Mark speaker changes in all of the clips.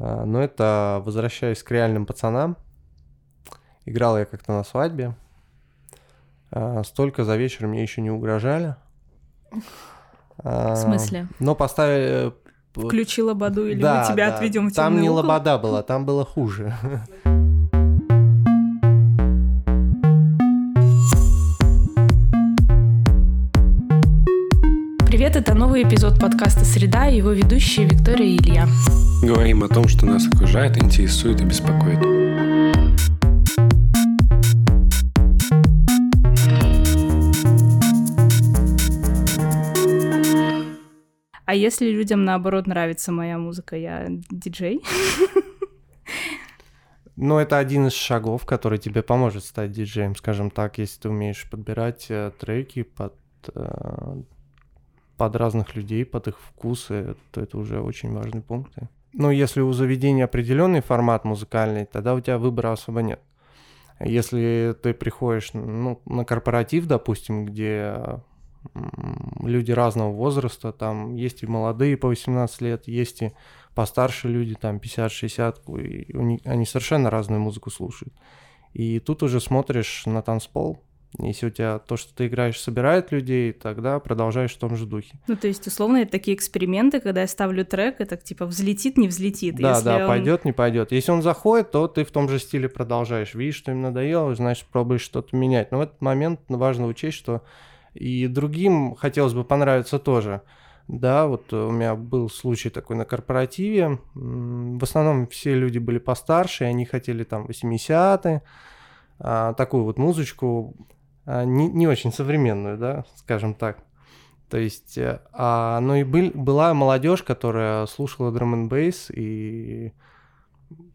Speaker 1: А, но это возвращаясь к реальным пацанам. Играл я как-то на свадьбе. А, столько за вечер мне еще не угрожали.
Speaker 2: В смысле?
Speaker 1: Но поставили...
Speaker 2: Включи лободу или
Speaker 1: Да,
Speaker 2: мы тебя
Speaker 1: да.
Speaker 2: отведем в
Speaker 1: Там не
Speaker 2: угол?
Speaker 1: лобода была, там было хуже.
Speaker 2: это новый эпизод подкаста «Среда» и его ведущие Виктория и Илья.
Speaker 3: Говорим о том, что нас окружает, интересует и беспокоит.
Speaker 2: А если людям, наоборот, нравится моя музыка, я диджей?
Speaker 1: Но это один из шагов, который тебе поможет стать диджеем, скажем так, если ты умеешь подбирать э, треки под, э, под разных людей, под их вкусы, то это уже очень важные пункты. Ну, если у заведения определенный формат музыкальный, тогда у тебя выбора особо нет. Если ты приходишь ну, на корпоратив, допустим, где люди разного возраста, там есть и молодые по 18 лет, есть и постарше люди, там 50-60, и они совершенно разную музыку слушают. И тут уже смотришь на танцпол, если у тебя то, что ты играешь, собирает людей, тогда продолжаешь в том же духе.
Speaker 2: Ну, то есть, условно, это такие эксперименты, когда я ставлю трек, это типа взлетит, не взлетит.
Speaker 1: Да,
Speaker 2: Если
Speaker 1: да,
Speaker 2: он-
Speaker 1: пойдет, не пойдет. Если он заходит, то ты в том же стиле продолжаешь. Видишь, что им надоело, значит, пробуешь что-то менять. Но в этот момент важно учесть, что и другим хотелось бы понравиться тоже. Да, вот у меня был случай такой на корпоративе. В основном все люди были постарше, и они хотели там 80-е, а, такую вот музычку, не, не очень современную, да, скажем так. То есть, э, а, ну и был, была молодежь, которая слушала драм н и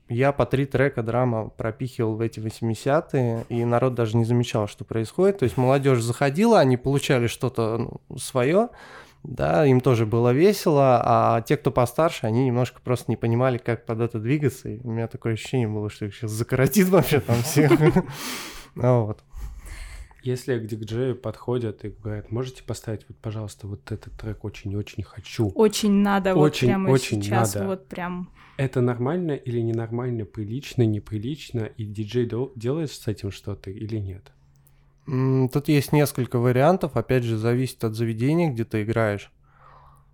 Speaker 1: я по три трека драма пропихивал в эти 80-е, и народ даже не замечал, что происходит. То есть молодежь заходила, они получали что-то ну, свое, да, им тоже было весело, а те, кто постарше, они немножко просто не понимали, как под это двигаться, и у меня такое ощущение было, что их сейчас закоротит вообще там всех. Вот.
Speaker 3: Если к диджею подходят и говорят, можете поставить, вот, пожалуйста, вот этот трек очень-очень хочу.
Speaker 2: Очень надо вот
Speaker 3: Очень,
Speaker 2: прямо
Speaker 3: очень
Speaker 2: сейчас,
Speaker 3: надо.
Speaker 2: вот прям.
Speaker 3: Это нормально или ненормально, прилично, неприлично, и диджей дел- делает с этим что-то или нет?
Speaker 1: Тут есть несколько вариантов, опять же, зависит от заведения, где ты играешь.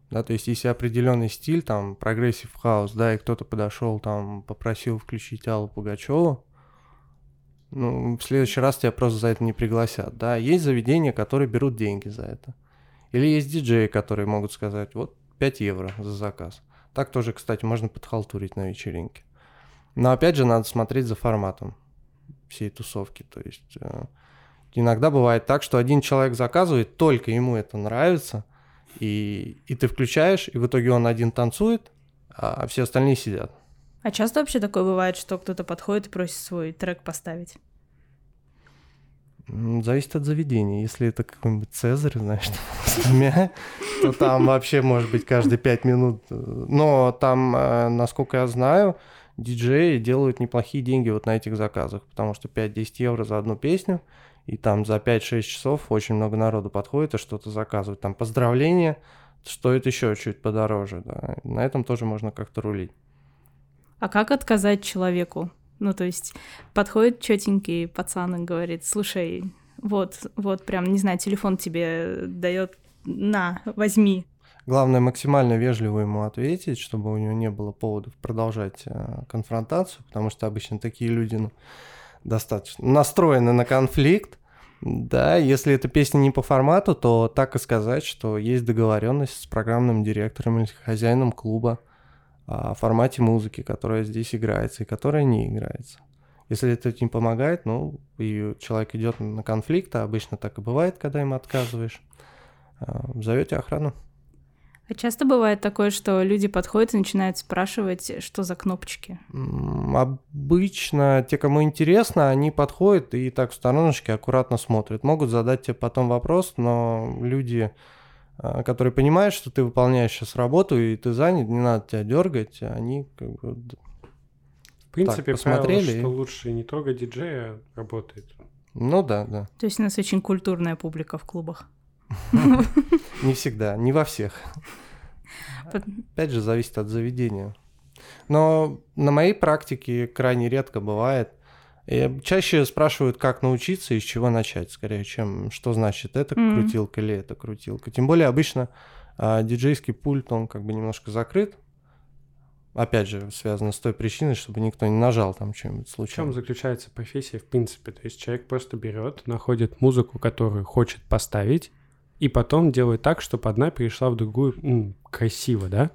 Speaker 1: Да, то есть, если определенный стиль, там, progressive house, да, и кто-то подошел, там, попросил включить Аллу Пугачеву, ну, в следующий раз тебя просто за это не пригласят, да. Есть заведения, которые берут деньги за это. Или есть диджеи, которые могут сказать, вот, 5 евро за заказ. Так тоже, кстати, можно подхалтурить на вечеринке. Но, опять же, надо смотреть за форматом всей тусовки, то есть... э, Иногда бывает так, что один человек заказывает, только ему это нравится, и, и ты включаешь, и в итоге он один танцует, а все остальные сидят.
Speaker 2: А часто вообще такое бывает, что кто-то подходит и просит свой трек поставить?
Speaker 1: Зависит от заведения. Если это какой-нибудь Цезарь, там, с двумя, то там вообще может быть каждые пять минут. Но там, э, насколько я знаю, диджеи делают неплохие деньги вот на этих заказах, потому что 5-10 евро за одну песню, и там за 5-6 часов очень много народу подходит и что-то заказывает. Там поздравления стоит еще чуть подороже. Да. На этом тоже можно как-то рулить.
Speaker 2: А как отказать человеку? Ну, то есть подходит четенький пацан и говорит, слушай, вот, вот прям, не знаю, телефон тебе дает, на, возьми.
Speaker 1: Главное максимально вежливо ему ответить, чтобы у него не было поводов продолжать э, конфронтацию, потому что обычно такие люди ну, достаточно настроены на конфликт. Да, если эта песня не по формату, то так и сказать, что есть договоренность с программным директором или хозяином клуба о формате музыки, которая здесь играется и которая не играется. Если это не помогает, ну, и человек идет на конфликт, а обычно так и бывает, когда им отказываешь, э, зовете охрану.
Speaker 2: А часто бывает такое, что люди подходят и начинают спрашивать, что за кнопочки.
Speaker 1: Обычно те, кому интересно, они подходят и так в стороночке аккуратно смотрят. Могут задать тебе потом вопрос, но люди, а, которые понимают, что ты выполняешь сейчас работу и ты занят, не надо тебя дергать, они как бы...
Speaker 3: В принципе, правило,
Speaker 1: посмотрели и-
Speaker 3: что лучше не трогать диджея, работает.
Speaker 1: Ну да, да.
Speaker 2: То есть у нас очень культурная публика в клубах.
Speaker 1: Не всегда, не во всех. Опять же, зависит от заведения. Но на моей практике крайне редко бывает. И чаще спрашивают, как научиться и с чего начать, скорее, чем что значит это
Speaker 2: Мгм.
Speaker 1: крутилка или это крутилка. Тем более обычно а, диджейский пульт, он как бы немножко закрыт. Опять же, связано с той причиной, чтобы никто не нажал там что-нибудь
Speaker 3: В чем
Speaker 1: случайно.
Speaker 3: заключается профессия в принципе? То есть человек просто берет, находит музыку, которую хочет поставить, и потом делает так, чтобы одна перешла в другую м, красиво, да?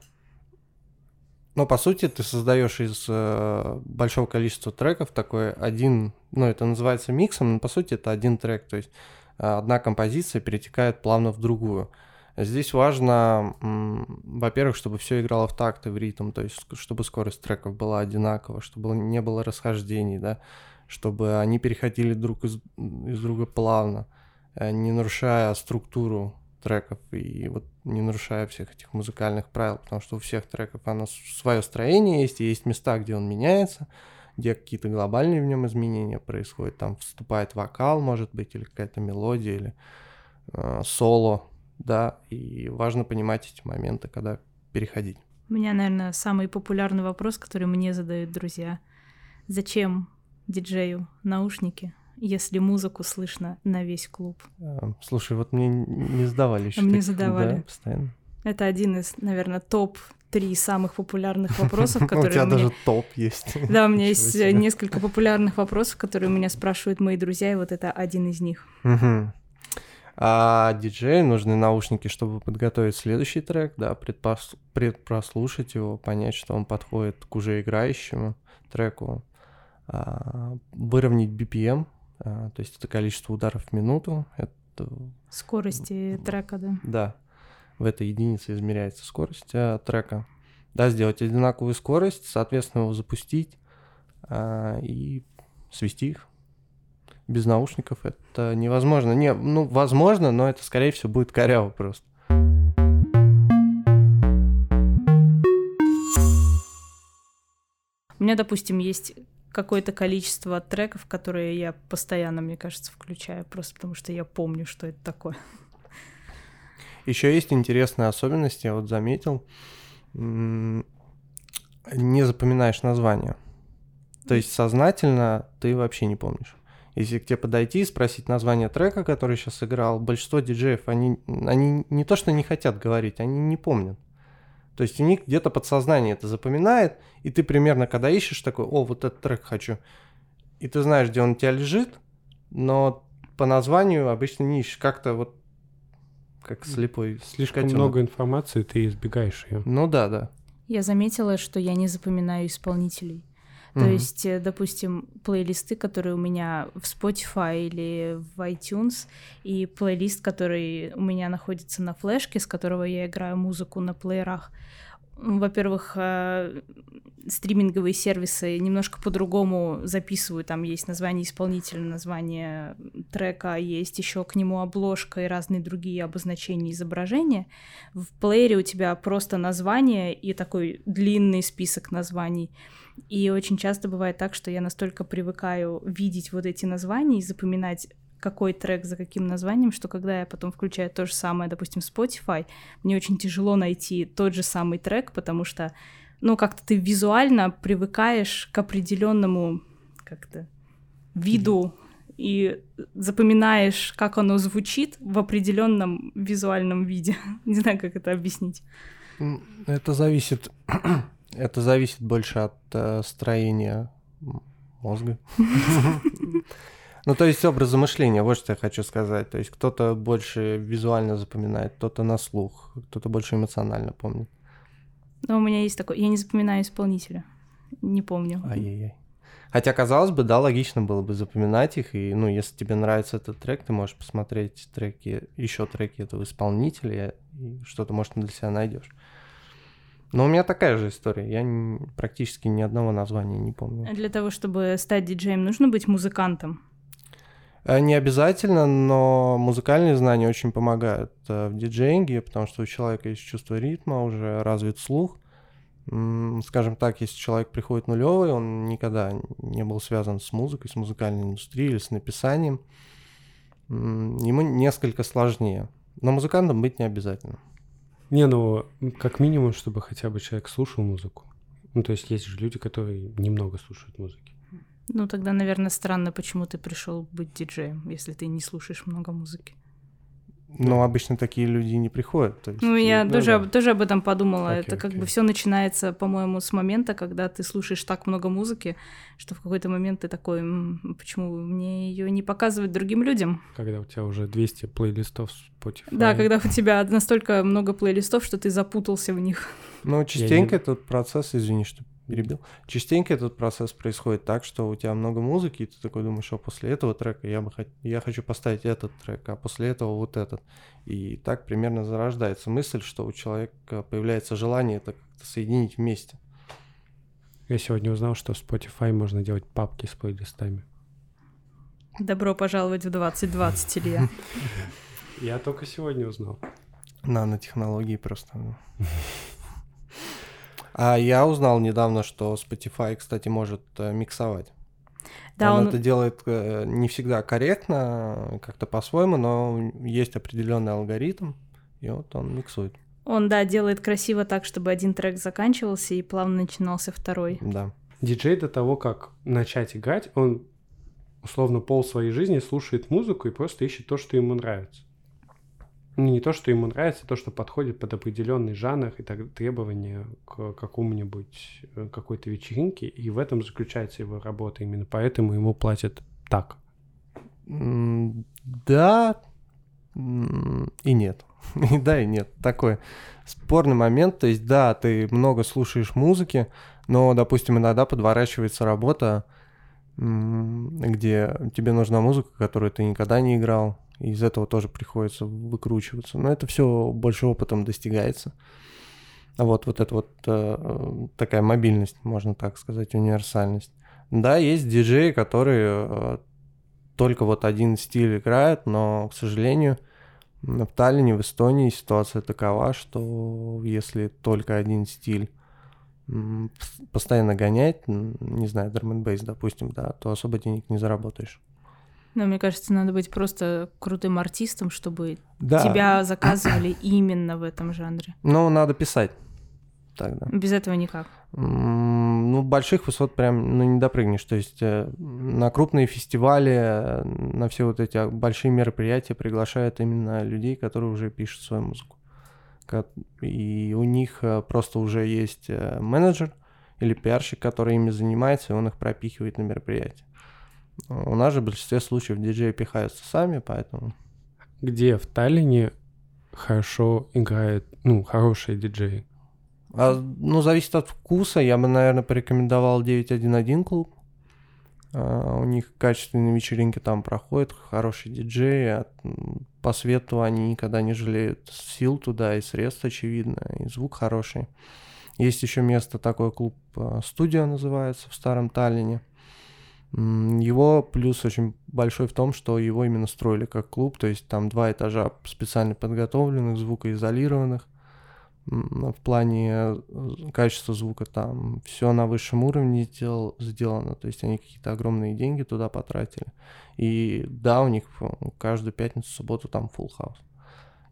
Speaker 1: Но по сути ты создаешь из э, большого количества треков такой один, ну это называется миксом, но по сути это один трек, то есть э, одна композиция перетекает плавно в другую. Здесь важно, во-первых, чтобы все играло в такт и в ритм, то есть чтобы скорость треков была одинакова, чтобы не было расхождений, да, чтобы они переходили друг из, из друга плавно, э, не нарушая структуру треков и вот не нарушая всех этих музыкальных правил, потому что у всех треков оно свое строение есть, и есть места, где он меняется, где какие-то глобальные в нем изменения происходят, там вступает вокал, может быть, или какая-то мелодия, или э, соло, да, и важно понимать эти моменты, когда переходить.
Speaker 2: У меня, наверное, самый популярный вопрос, который мне задают друзья. Зачем диджею наушники, если музыку слышно на весь клуб?
Speaker 1: Э, Слушай, вот мне не задавали еще.
Speaker 2: мне задавали.
Speaker 1: Да, постоянно.
Speaker 2: Это один из, наверное, топ-3 самых популярных вопросов,
Speaker 1: У
Speaker 2: которые
Speaker 1: тебя
Speaker 2: у меня-
Speaker 1: даже топ есть.
Speaker 2: Да, у меня есть несколько популярных вопросов, которые у меня спрашивают мои друзья, и вот это один из них.
Speaker 1: А диджею нужны наушники, чтобы подготовить следующий трек, да, предпос- предпрослушать его, понять, что он подходит к уже играющему треку, а, выровнять BPM, а, то есть это количество ударов в минуту, это,
Speaker 2: Скорости трека, да.
Speaker 1: да, в этой единице измеряется скорость а, трека. Да, сделать одинаковую скорость, соответственно, его запустить а, и свести их. Без наушников это невозможно. Не, ну, возможно, но это, скорее всего, будет коряво просто.
Speaker 2: У меня, допустим, есть какое-то количество треков, которые я постоянно, мне кажется, включаю, просто потому что я помню, что это такое.
Speaker 1: Еще есть интересная особенность, я вот заметил. Не запоминаешь название. То есть сознательно ты вообще не помнишь. Если к тебе подойти и спросить название трека, который сейчас играл, большинство диджеев, они, они не то что не хотят говорить, они не помнят. То есть у них где-то подсознание это запоминает, и ты примерно, когда ищешь такой, о, вот этот трек хочу, и ты знаешь, где он у тебя лежит, но по названию обычно не ищешь. Как-то вот как слепой.
Speaker 3: Слишком
Speaker 1: котенок.
Speaker 3: много информации, ты избегаешь ее.
Speaker 1: Ну да, да.
Speaker 2: Я заметила, что я не запоминаю исполнителей. То есть, э, допустим, плейлисты, которые у меня в Spotify или в iTunes, и плейлист, который у меня находится на флешке, с которого я играю музыку на плеерах. Во-первых, э, стриминговые сервисы немножко по-другому записывают. Там есть название исполнителя, название трека, есть еще к нему обложка и разные другие обозначения изображения. В плеере у тебя просто название и такой длинный список названий. И очень часто бывает так, что я настолько привыкаю видеть вот эти названия и запоминать какой трек за каким названием, что когда я потом включаю то же самое, допустим, Spotify, мне очень тяжело найти тот же самый трек, потому что, ну, как-то ты визуально привыкаешь к определенному как-то виду и запоминаешь, как оно звучит в определенном визуальном виде. Не знаю, как это объяснить.
Speaker 1: Это зависит, это зависит больше от э, строения мозга. Ну, то есть образа мышления, вот что я хочу сказать. То есть кто-то больше визуально запоминает, кто-то на слух, кто-то больше эмоционально помнит.
Speaker 2: Но у меня есть такой... Я не запоминаю исполнителя. Не помню.
Speaker 1: Ай-яй-яй. Хотя, казалось бы, да, логично было бы запоминать их, и, ну, если тебе нравится этот трек, ты можешь посмотреть треки, еще треки этого исполнителя, и что-то, может, для себя найдешь. Но у меня такая же история, я практически ни одного названия не помню.
Speaker 2: Для того, чтобы стать диджеем, нужно быть музыкантом.
Speaker 1: Э, Не обязательно, но музыкальные знания очень помогают э, в диджеинге, потому что у человека есть чувство ритма, уже развит слух. Скажем так, если человек приходит нулевый, он никогда не был связан с музыкой, с музыкальной индустрией или с написанием, ему несколько сложнее. Но музыкантом быть не обязательно.
Speaker 3: Не, ну, как минимум, чтобы хотя бы человек слушал музыку. Ну, то есть есть же люди, которые немного слушают музыки.
Speaker 2: Ну, тогда, наверное, странно, почему ты пришел быть диджеем, если ты не слушаешь много музыки.
Speaker 1: Но обычно такие люди не приходят. То есть,
Speaker 2: Ну, я
Speaker 1: да,
Speaker 2: тоже,
Speaker 1: да.
Speaker 2: об- тоже об этом подумала.
Speaker 3: Окей,
Speaker 2: Это как
Speaker 3: окей.
Speaker 2: бы все начинается, по-моему, с момента, когда ты слушаешь так много музыки, что в какой-то момент ты такой, «М, почему мне ее не показывать другим людям?
Speaker 3: Когда у тебя уже 200 плейлистов Spotify.
Speaker 2: Да, когда у тебя настолько много плейлистов, что ты запутался в них.
Speaker 1: Ну, частенько этот процесс, извини, что перебил, частенько этот процесс происходит так, что у тебя много музыки, и ты такой думаешь, что после этого трека я бы хот... я хочу поставить этот трек, а после этого вот этот. И так примерно зарождается мысль, что у человека появляется желание это как-то соединить вместе.
Speaker 3: Я сегодня узнал, что в Spotify можно делать папки с плейлистами.
Speaker 2: Добро пожаловать в 2020, Илья.
Speaker 3: Я только сегодня узнал.
Speaker 1: Нанотехнологии просто. А я узнал недавно, что Spotify, кстати, может э, миксовать.
Speaker 2: Да,
Speaker 1: он,
Speaker 2: он...
Speaker 1: это делает э, не всегда корректно, как-то по-своему, но есть определенный алгоритм, и вот он миксует.
Speaker 2: Он, да, делает красиво так, чтобы один трек заканчивался и плавно начинался второй.
Speaker 1: Да.
Speaker 3: Диджей до того, как начать играть, он условно пол своей жизни слушает музыку и просто ищет то, что ему нравится. Ну, Не то, что ему нравится, а то, что подходит под определенный жанр и так, требования к какому-нибудь э, какой-то вечеринке, и в этом заключается его работа. Именно поэтому ему платят так.
Speaker 1: Да и нет. И да, и нет. Такой спорный момент. То есть, да, ты много слушаешь музыки, но, допустим, иногда подворачивается работа, где тебе нужна музыка, которую ты никогда не играл. И из этого тоже приходится выкручиваться. Но это все больше опытом достигается. А вот, вот это вот э, такая мобильность, можно так сказать, универсальность. Да, есть диджеи, которые э, только вот один стиль играют, но, к сожалению, в Таллине, в Эстонии ситуация такова, что если только один стиль постоянно гонять, не знаю, драм бейс, допустим, да, то особо денег не заработаешь.
Speaker 2: Но мне кажется, надо быть просто крутым артистом, чтобы
Speaker 1: Да,
Speaker 2: тебя заказывали именно в этом жанре.
Speaker 1: но надо писать тогда.
Speaker 2: Без этого никак.
Speaker 1: Ну, больших высот прям ну, не допрыгнешь. То есть э, на крупные фестивали, э, на все вот эти большие мероприятия приглашают именно людей, которые уже пишут свою музыку. И у них э, просто уже есть менеджер или пиарщик, который ими занимается, и он их пропихивает на мероприятие. У нас же в большинстве случаев диджеи пихаются сами, поэтому...
Speaker 3: Где в Таллине хорошо играют, ну, хорошие диджеи?
Speaker 1: А, ну, зависит от вкуса. Я бы, наверное, порекомендовал 911 клуб. А, у них качественные вечеринки там проходят, хорошие диджеи. а, По свету они никогда не жалеют сил туда, и средств, очевидно, и звук хороший. Есть еще место, такой клуб а, «Студия» называется, в Старом Таллине. Его плюс очень большой в том, что его именно строили как клуб, то есть там два этажа специально подготовленных, звукоизолированных. В плане э, качества звука там все на высшем уровне сдел- сделано, то есть они какие-то огромные деньги туда потратили. И да, у них э, каждую пятницу, субботу там full house.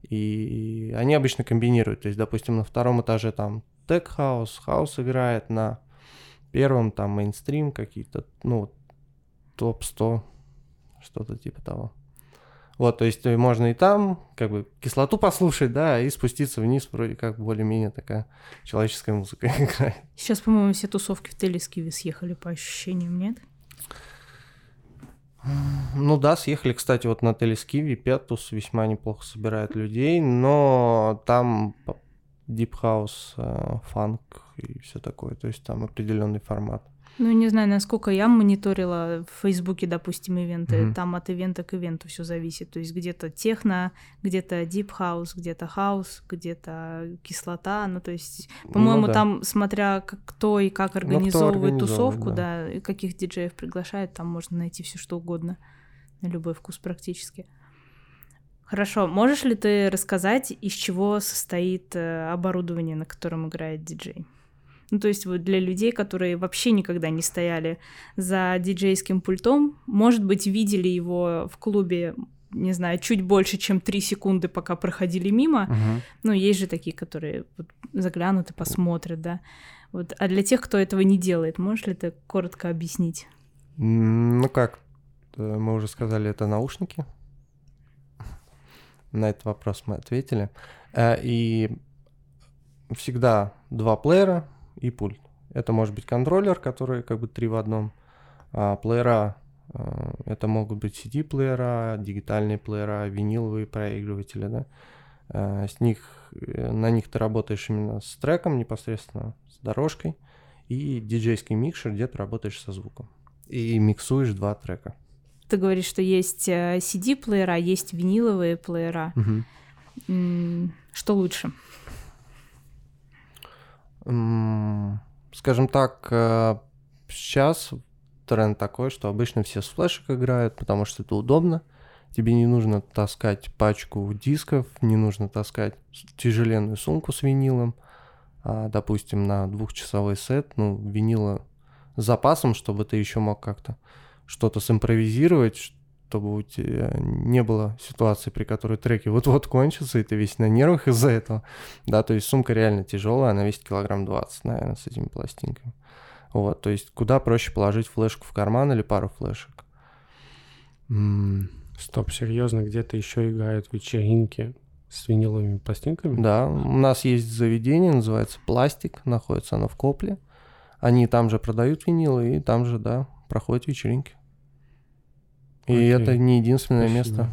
Speaker 1: И они обычно комбинируют, то есть, допустим, на втором этаже там tech house, house играет, на первом там мейнстрим какие-то, ну, топ-100, что-то типа того. Вот, то есть э, можно и там, как бы, кислоту послушать, да, и спуститься вниз, вроде как более-менее такая человеческая музыка играет.
Speaker 2: Сейчас, по-моему, все тусовки в Телескиве съехали по ощущениям, нет?
Speaker 1: Ну да, съехали, кстати, вот на Телескиве, Петус весьма неплохо собирает людей, но там House, э, фанк и все такое, то есть там определенный формат.
Speaker 2: Ну, не знаю, насколько я мониторила в Фейсбуке, допустим, ивенты.
Speaker 1: Мгм.
Speaker 2: Там от ивента к ивенту все зависит. То есть где-то техно, где-то deep house, где-то house, где-то кислота. Ну, то есть, по-моему,
Speaker 1: Ну да.
Speaker 2: там, смотря кто и как
Speaker 1: кто
Speaker 2: организовывает
Speaker 1: организовывает,
Speaker 2: тусовку,
Speaker 1: да.
Speaker 2: да. и каких диджеев приглашает, там можно найти все что угодно. На любой вкус практически. Хорошо, можешь ли ты рассказать, из чего состоит э, оборудование, на котором играет диджей? Ну, то есть вот для людей, которые вообще никогда не стояли за диджейским пультом, может быть, видели его в клубе, не знаю, чуть больше, чем три секунды, пока проходили мимо. Ну, есть же такие, которые вот заглянут и посмотрят, да. Вот. А для тех, кто этого не делает, можешь ли ты коротко объяснить?
Speaker 1: Ну как, э, мы уже сказали, это наушники. На этот вопрос мы ответили. Э, и всегда два плеера и пульт. Это может быть контроллер, который как бы три в одном. А плеера э, это могут быть CD-плеера, дигитальные плеера, виниловые проигрыватели, да. С них, на них ты работаешь именно с треком непосредственно, с дорожкой, и диджейский микшер, где ты работаешь со звуком и миксуешь два трека.
Speaker 2: Ты говоришь, что есть CD-плеера, э, есть виниловые плеера. Угу. Что лучше?
Speaker 1: Скажем так, э, сейчас тренд такой, что обычно все с флешек играют, потому что это удобно. Тебе не нужно таскать пачку дисков, не нужно таскать тяжеленную сумку с винилом. А, допустим, на двухчасовой сет, ну, винила запасом, чтобы ты еще мог как-то что-то симпровизировать, чтобы у тебя не было ситуации, при которой треки вот-вот кончатся, и ты весь на нервах из-за этого. Да, то есть сумка реально тяжелая, она весит килограмм 20, наверное, с этими пластинками. Вот, то есть куда проще положить флешку в карман или пару флешек.
Speaker 3: Стоп, серьезно, где-то еще играют вечеринки с виниловыми пластинками?
Speaker 1: Да, у нас есть заведение, называется «Пластик», находится оно в Копле. Они там же продают винилы и там же, да, проходят вечеринки. И Окей. это не единственное Спасибо.
Speaker 3: место.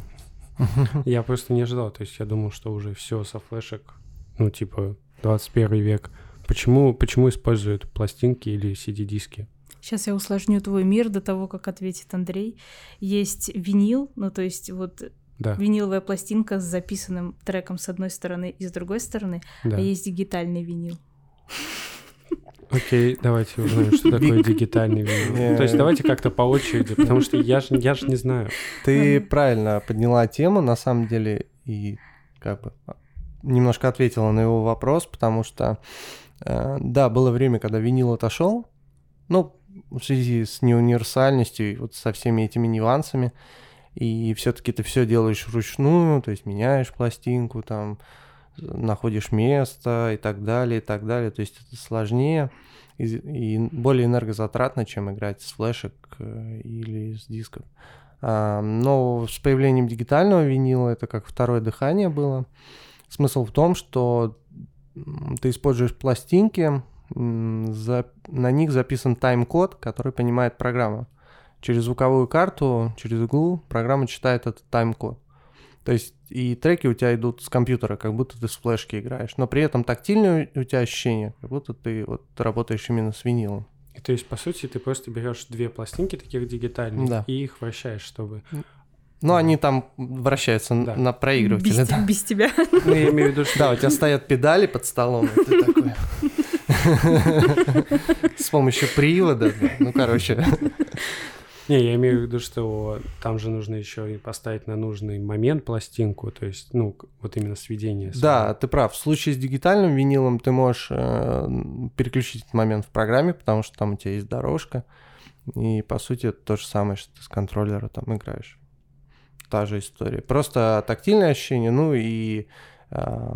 Speaker 3: Я просто не ожидал, то есть я думал, что уже все со флешек, ну типа 21 век. Почему, почему используют пластинки или CD-диски?
Speaker 2: Сейчас я усложню твой мир до того, как ответит Андрей. Есть винил, ну то есть вот да. виниловая пластинка с записанным треком с одной стороны и с другой стороны, да. а есть дигитальный винил.
Speaker 3: Окей, давайте узнаем, что такое дигитальный винил. То есть давайте как-то по очереди, потому что я же я ж не знаю.
Speaker 1: Ты правильно подняла тему, на самом деле, и как бы немножко ответила на его вопрос, потому что, э, да, было время, когда винил отошел, ну, в связи с неуниверсальностью и вот со всеми этими нюансами, и все-таки ты все делаешь вручную, то есть меняешь пластинку, там, находишь место и так далее, и так далее. То есть это сложнее и, и более энергозатратно, чем играть с флешек э, или с дисков. А, но с появлением дигитального винила это как второе дыхание было. Смысл в том, что ты используешь пластинки, за, на них записан тайм-код, который понимает программа. Через звуковую карту, через иглу программа читает этот тайм-код. То есть и треки у тебя идут с компьютера, как будто ты с флешки играешь, но при этом тактильное у тебя ощущение, как будто ты вот работаешь именно с винилом.
Speaker 3: И то есть, по сути, ты просто берешь две пластинки таких дигитальных да. и их вращаешь, чтобы...
Speaker 1: Ну, они там вращаются да. на проигрывателе, без,
Speaker 2: да. Без тебя.
Speaker 3: Ну, я имею в виду, что...
Speaker 1: Да, у тебя стоят педали под столом, и ты такой... С помощью привода, ну, короче...
Speaker 3: Не, я имею в виду, что там же нужно еще и поставить на нужный момент пластинку, то есть, ну, вот именно сведение.
Speaker 1: Да, ты прав. В случае с дигитальным винилом ты можешь э, переключить этот момент в программе, потому что там у тебя есть дорожка, и, по сути, это то же самое, что ты с контроллера там играешь. Та же история. Просто тактильное ощущение, ну и э,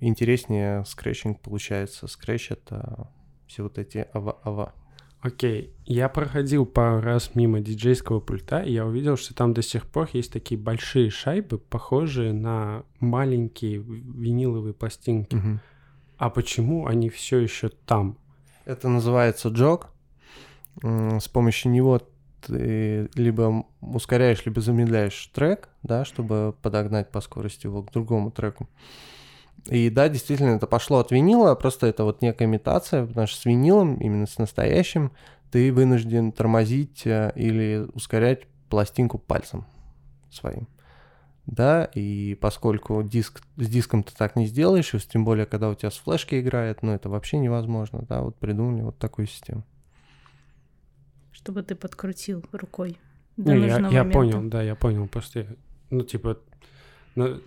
Speaker 1: интереснее скретчинг получается. Скретч — это все вот эти ава-ава.
Speaker 3: Окей, я проходил пару раз мимо диджейского пульта, и я увидел, что там до сих пор есть такие большие шайбы, похожие на маленькие виниловые пластинки. Угу. А почему они все еще там?
Speaker 1: Это называется джог. С помощью него ты либо ускоряешь, либо замедляешь трек, да, чтобы подогнать по скорости его к другому треку. И да, действительно, это пошло от винила, просто это вот некая имитация, потому что с винилом, именно с настоящим, ты вынужден тормозить э, или ускорять пластинку пальцем своим. Да, и поскольку диск, с диском ты так не сделаешь, и тем более, когда у тебя с флешки играет, ну это вообще невозможно, да, вот придумали вот такую систему.
Speaker 2: Чтобы ты подкрутил рукой.
Speaker 3: До не, я, я понял, да, я понял, просто, ну типа, ну,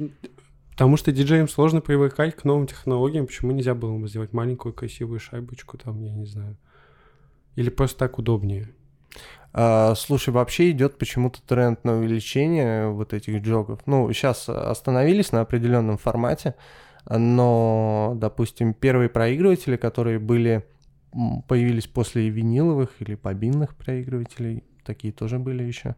Speaker 3: Потому что диджеям сложно привыкать к новым технологиям. Почему нельзя было бы сделать маленькую красивую шайбочку там, я не знаю. Или просто так удобнее?
Speaker 1: А, слушай, вообще идет почему-то тренд на увеличение вот этих джогов. Ну, сейчас остановились на определенном формате, но, допустим, первые проигрыватели, которые были появились после виниловых или бобинных проигрывателей. Такие тоже были еще.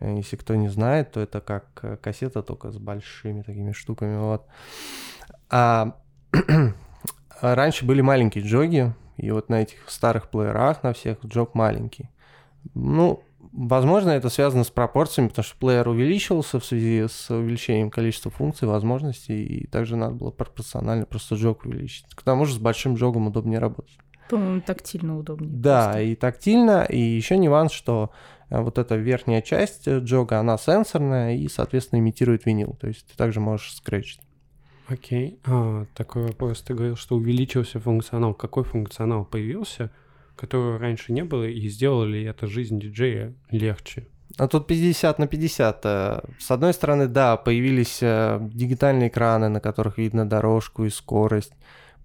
Speaker 1: Э, Если кто не знает, то это как э, кассета, только с большими такими штуками. Вот. А раньше были маленькие джоги, и вот на этих старых плеерах на всех джог маленький. Ну, возможно, это связано с пропорциями, потому что плеер увеличивался в связи с увеличением количества функций, возможностей, и также надо было пропорционально просто джог увеличить. К тому же с большим джогом удобнее работать.
Speaker 2: По-моему, тактильно удобнее.
Speaker 1: Да,
Speaker 2: просто.
Speaker 1: и тактильно, и еще нюанс, что вот эта верхняя часть э, джога, она сенсорная и, соответственно, имитирует винил. То есть ты также можешь скретчить.
Speaker 3: Окей. А, такой вопрос. Ты говорил, что увеличился функционал. Какой функционал появился, которого раньше не было, и сделало ли это жизнь диджея легче?
Speaker 1: А тут 50 на 50. Э, С одной стороны, да, появились э, дигитальные экраны, на которых видно дорожку и скорость.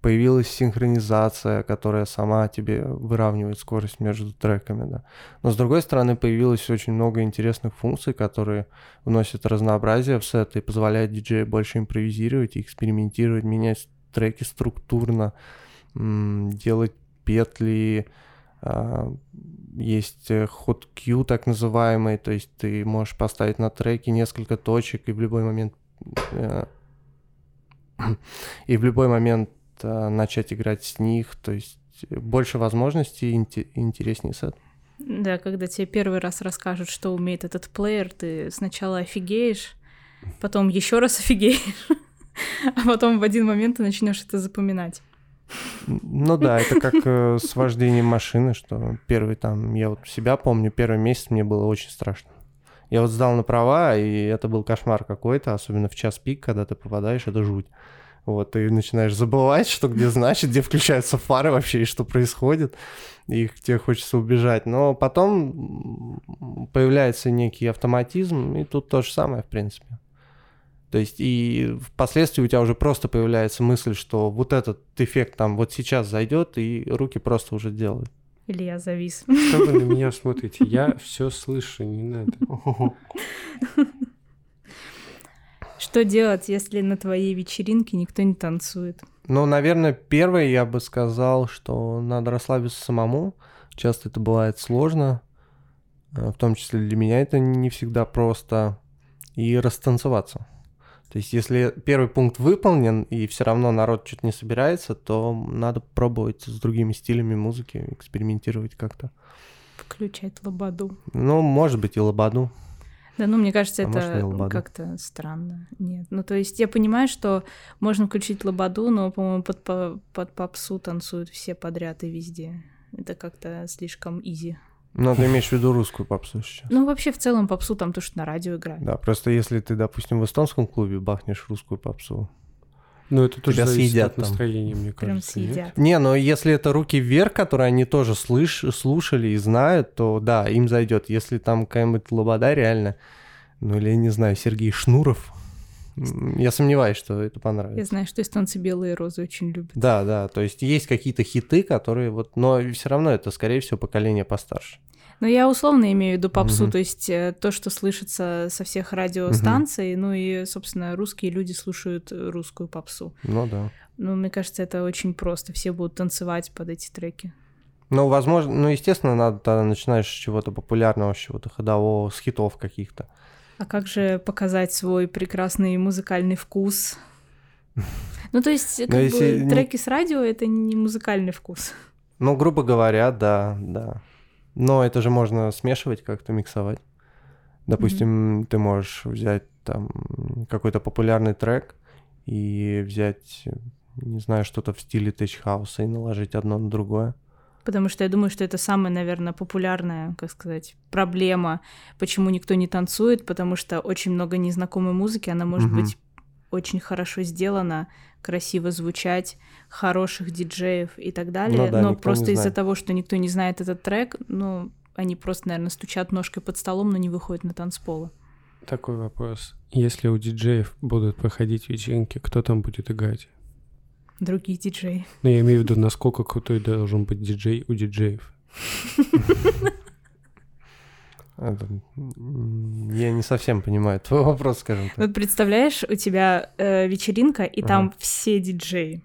Speaker 1: Появилась синхронизация, которая сама тебе выравнивает скорость между треками, да. Но с другой стороны, появилось очень много интересных функций, которые вносят разнообразие в сет и позволяют диджею больше импровизировать экспериментировать, менять треки структурно, делать петли, а, есть э, ход Q так называемый, то есть ты можешь поставить на треке несколько точек и в любой момент э, и в любой момент начать играть с них, то есть больше возможностей, инте- интереснее сет.
Speaker 2: Да, когда тебе первый раз расскажут, что умеет этот плеер, ты сначала офигеешь, потом еще раз офигеешь, а потом в один момент ты начнешь это запоминать.
Speaker 1: Ну да, это как э, с вождением машины, что первый там, я вот себя помню, первый месяц мне было очень страшно. Я вот сдал на права, и это был кошмар какой-то, особенно в час пик, когда ты попадаешь, это жуть. Вот, ты начинаешь забывать, что где значит, где включаются фары вообще, и что происходит, и тебе хочется убежать. Но потом появляется некий автоматизм, и тут то же самое, в принципе. То есть и впоследствии у тебя уже просто появляется мысль, что вот этот эффект там вот сейчас зайдет, и руки просто уже делают.
Speaker 2: Или я завис.
Speaker 3: Что вы на меня смотрите? Я все слышу, не надо.
Speaker 2: Что делать, если на твоей вечеринке никто не танцует?
Speaker 1: Ну, наверное, первое я бы сказал, что надо расслабиться самому. Часто это бывает сложно, э, в том числе для меня это не всегда просто. И растанцеваться. То есть, если первый пункт выполнен, и все равно народ что-то не собирается, то надо пробовать с другими стилями музыки, экспериментировать как-то.
Speaker 2: Включать лободу.
Speaker 1: Ну, может быть, и лободу.
Speaker 2: Да, ну, мне кажется,
Speaker 1: А
Speaker 2: это как-то странно. Нет. Ну, то есть я понимаю, что можно включить лободу, но, по-моему, под, по- под попсу танцуют все подряд и везде. Это как-то слишком изи.
Speaker 1: Ну, ты имеешь в виду русскую попсу сейчас.
Speaker 2: Ну, вообще, в целом, попсу там то, что на радио играют.
Speaker 1: Да, просто если ты, допустим, в эстонском клубе бахнешь русскую попсу.
Speaker 3: Ну, это тоже
Speaker 1: Тебя съедят
Speaker 3: от
Speaker 1: там.
Speaker 3: настроения, мне
Speaker 2: Прям
Speaker 3: кажется. нет?
Speaker 2: съедят.
Speaker 1: Не, но если это руки вверх, которые они тоже слыш... слушали и знают, то да, им зайдет. Если там какая-нибудь лобода реально, ну или я не знаю, Сергей Шнуров, я сомневаюсь, что это
Speaker 2: Я
Speaker 1: понравится.
Speaker 2: знаю, что эстонцы белые розы очень любят.
Speaker 1: Да, да, то есть есть какие-то хиты, которые вот, но все равно это, скорее всего, поколение постарше.
Speaker 2: Но я условно имею в виду попсу,
Speaker 1: Мгм.
Speaker 2: то есть э, то, что слышится со всех радиостанций, ну и, собственно, русские люди слушают русскую попсу.
Speaker 1: Ну да.
Speaker 2: Ну, мне кажется, это очень просто. Все будут танцевать под эти треки.
Speaker 1: Ну, возможно, ну, естественно, надо тогда начинаешь с чего-то популярного, с чего-то ходового, с хитов каких-то.
Speaker 2: А как же показать свой прекрасный музыкальный вкус? Ну, то есть, как
Speaker 1: Но если
Speaker 2: бы, треки с радио — это не музыкальный вкус.
Speaker 1: Ну, грубо говоря, да, да. Но это же можно смешивать как-то, миксовать. Допустим, ты можешь взять там какой-то популярный трек и взять, не знаю, что-то в стиле тек-хауса и наложить одно на другое.
Speaker 2: Потому что я думаю, что это самая, наверное, популярная, как сказать, проблема, почему никто не танцует, потому что очень много незнакомой музыки, она может
Speaker 1: Мгм.
Speaker 2: быть очень хорошо сделана, красиво звучать, хороших диджеев и так далее,
Speaker 1: Ну да,
Speaker 2: но просто из-за того, что никто не знает этот трек, ну, они просто, наверное, стучат ножкой под столом, но не выходят на танцполы.
Speaker 3: Такой вопрос. Если у диджеев будут проходить вечеринки, кто там будет играть?
Speaker 2: Другие диджеи.
Speaker 3: Ну, я имею в виду, насколько крутой должен быть диджей у диджеев.
Speaker 1: Это, я не совсем понимаю твой вопрос, скажем так.
Speaker 2: Вот представляешь, у тебя э, вечеринка, и там
Speaker 1: Ага.
Speaker 2: все диджеи.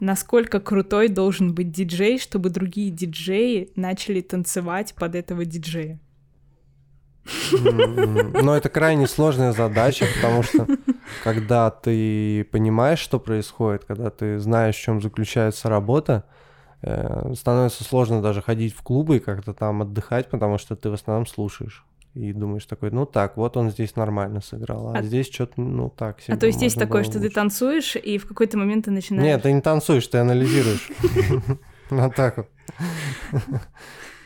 Speaker 2: насколько крутой должен быть диджей, чтобы другие диджеи начали танцевать под этого диджея?
Speaker 1: Но это крайне сложная задача, потому что когда ты понимаешь, что происходит, когда ты знаешь, в чем заключается работа, становится сложно даже ходить в клубы и как-то там отдыхать, потому что ты в основном слушаешь. И думаешь такой, ну так, вот он здесь нормально сыграл, а, а здесь что-то, ну так
Speaker 2: себе. А то есть есть такое, что лучше. ты танцуешь, и в какой-то момент ты начинаешь...
Speaker 1: Нет, ты не танцуешь, ты анализируешь. Вот так вот.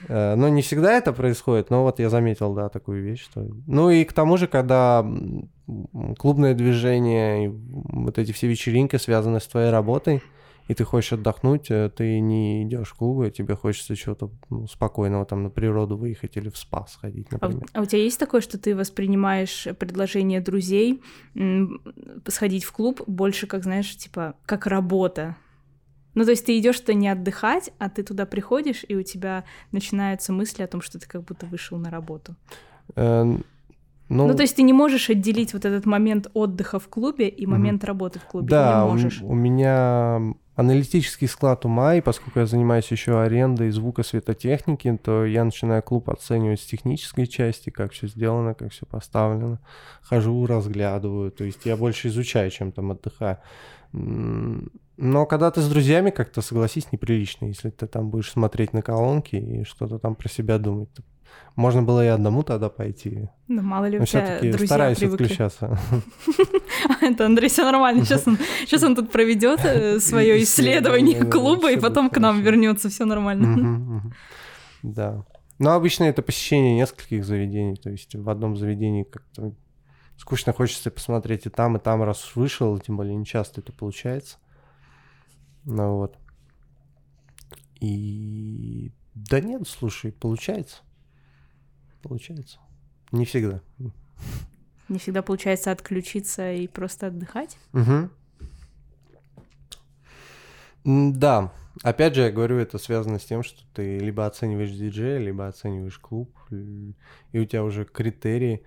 Speaker 1: Э, но не всегда это происходит, но вот я заметил, да, такую вещь. Что... Ну и к тому же, когда клубное движение, вот эти все вечеринки связаны с твоей работой, и ты хочешь отдохнуть, э, ты не идешь в клубы, тебе хочется чего-то ну, спокойного, там на природу выехать или в спа сходить,
Speaker 2: а например. А, а у тебя есть такое, что ты воспринимаешь предложение друзей сходить в клуб больше, как знаешь, типа как работа? Ну, то есть ты идешь-то не отдыхать, а ты туда приходишь, и у тебя начинаются мысли о том, что ты как будто вышел на работу.
Speaker 1: Эм, ну,
Speaker 2: ну, то есть ты не можешь отделить вот этот момент отдыха в клубе и момент работы в клубе.
Speaker 1: Да,
Speaker 2: не можешь.
Speaker 1: У, у меня аналитический склад ума, и поскольку я занимаюсь еще арендой звука светотехники, то я начинаю клуб оценивать с технической части, как все сделано, как все поставлено. Хожу, разглядываю. То есть я больше изучаю, чем там отдыхаю. Но когда ты с друзьями как-то, согласись, неприлично, если ты там будешь смотреть на колонки и что-то там про себя думать. Можно было и одному тогда пойти.
Speaker 2: Ну, мало ли у тебя друзья
Speaker 1: стараюсь
Speaker 2: привыкли.
Speaker 1: отключаться.
Speaker 2: Это, Андрей, все нормально. Сейчас он, сейчас он тут проведет э, свое исследование клуба и потом к нам вернется. Все нормально.
Speaker 1: Да. Но обычно это посещение нескольких заведений. То есть в одном заведении как-то скучно хочется посмотреть и там, и там, раз вышел, тем более не часто это получается. Ну вот. И да нет, слушай, получается. Получается. Не всегда.
Speaker 2: Не всегда получается отключиться и просто отдыхать?
Speaker 1: Угу. Да. Опять же, я говорю, это связано с тем, что ты либо оцениваешь диджея, либо оцениваешь клуб, и у тебя уже критерии.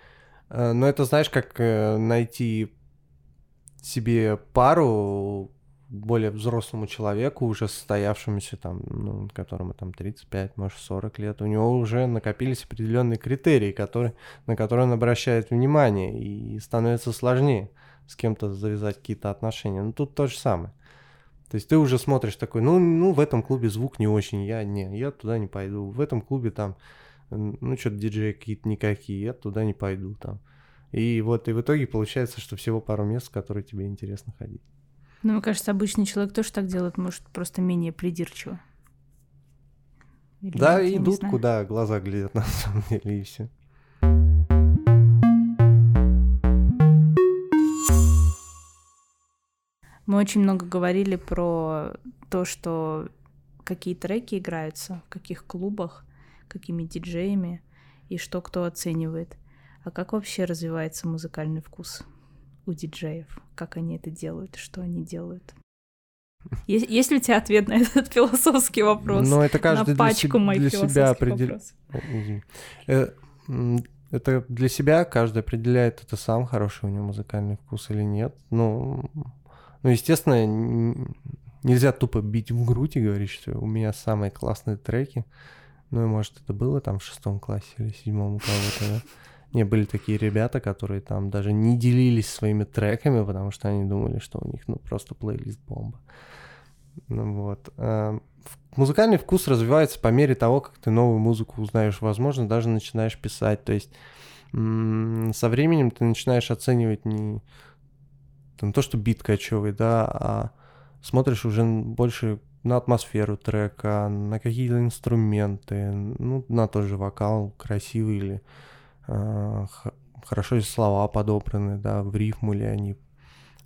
Speaker 1: Э, но это знаешь, как э, найти себе пару, более взрослому человеку, уже состоявшемуся там, ну, которому там 35, может 40 лет, у него уже накопились определенные критерии, которые, на которые он обращает внимание, и становится сложнее с кем-то завязать какие-то отношения. Ну, тут то же самое. То есть ты уже смотришь такой, ну, ну, в этом клубе звук не очень, я не, я туда не пойду. В этом клубе там, ну, что-то диджеи какие-то никакие, я туда не пойду там. И вот, и в итоге получается, что всего пару мест, в которые тебе интересно ходить.
Speaker 2: Ну, мне кажется, обычный человек тоже так делает, может, просто менее придирчиво.
Speaker 1: Или да, нет, идут, куда глаза глядят, на самом деле, и все.
Speaker 2: Мы очень много говорили про то, что какие треки играются, в каких клубах, какими диджеями и что кто оценивает. А как вообще развивается музыкальный вкус? У диджеев, как они это делают, что они делают. Есть, есть ли у тебя ответ на этот философский вопрос?
Speaker 1: Ну, это каждый на пачку для, для себя определяет. Э, это для себя каждый определяет, это сам хороший у него музыкальный вкус или нет. Ну, ну, естественно, нельзя тупо бить в грудь и говорить, что у меня самые классные треки. Ну и может это было там в шестом классе или седьмом у кого-то, да? Не, были такие ребята, которые там даже не делились своими треками, потому что они думали, что у них ну просто плейлист бомба. Ну, вот. А, музыкальный вкус развивается по мере того, как ты новую музыку узнаешь. Возможно, даже начинаешь писать. То есть со временем ты начинаешь оценивать не там, то, что бит кочевый, да, а смотришь уже больше на атмосферу трека, на какие-то инструменты, ну, на тот же вокал красивый или Э, хорошо, если слова подобраны, да, в рифму ли они,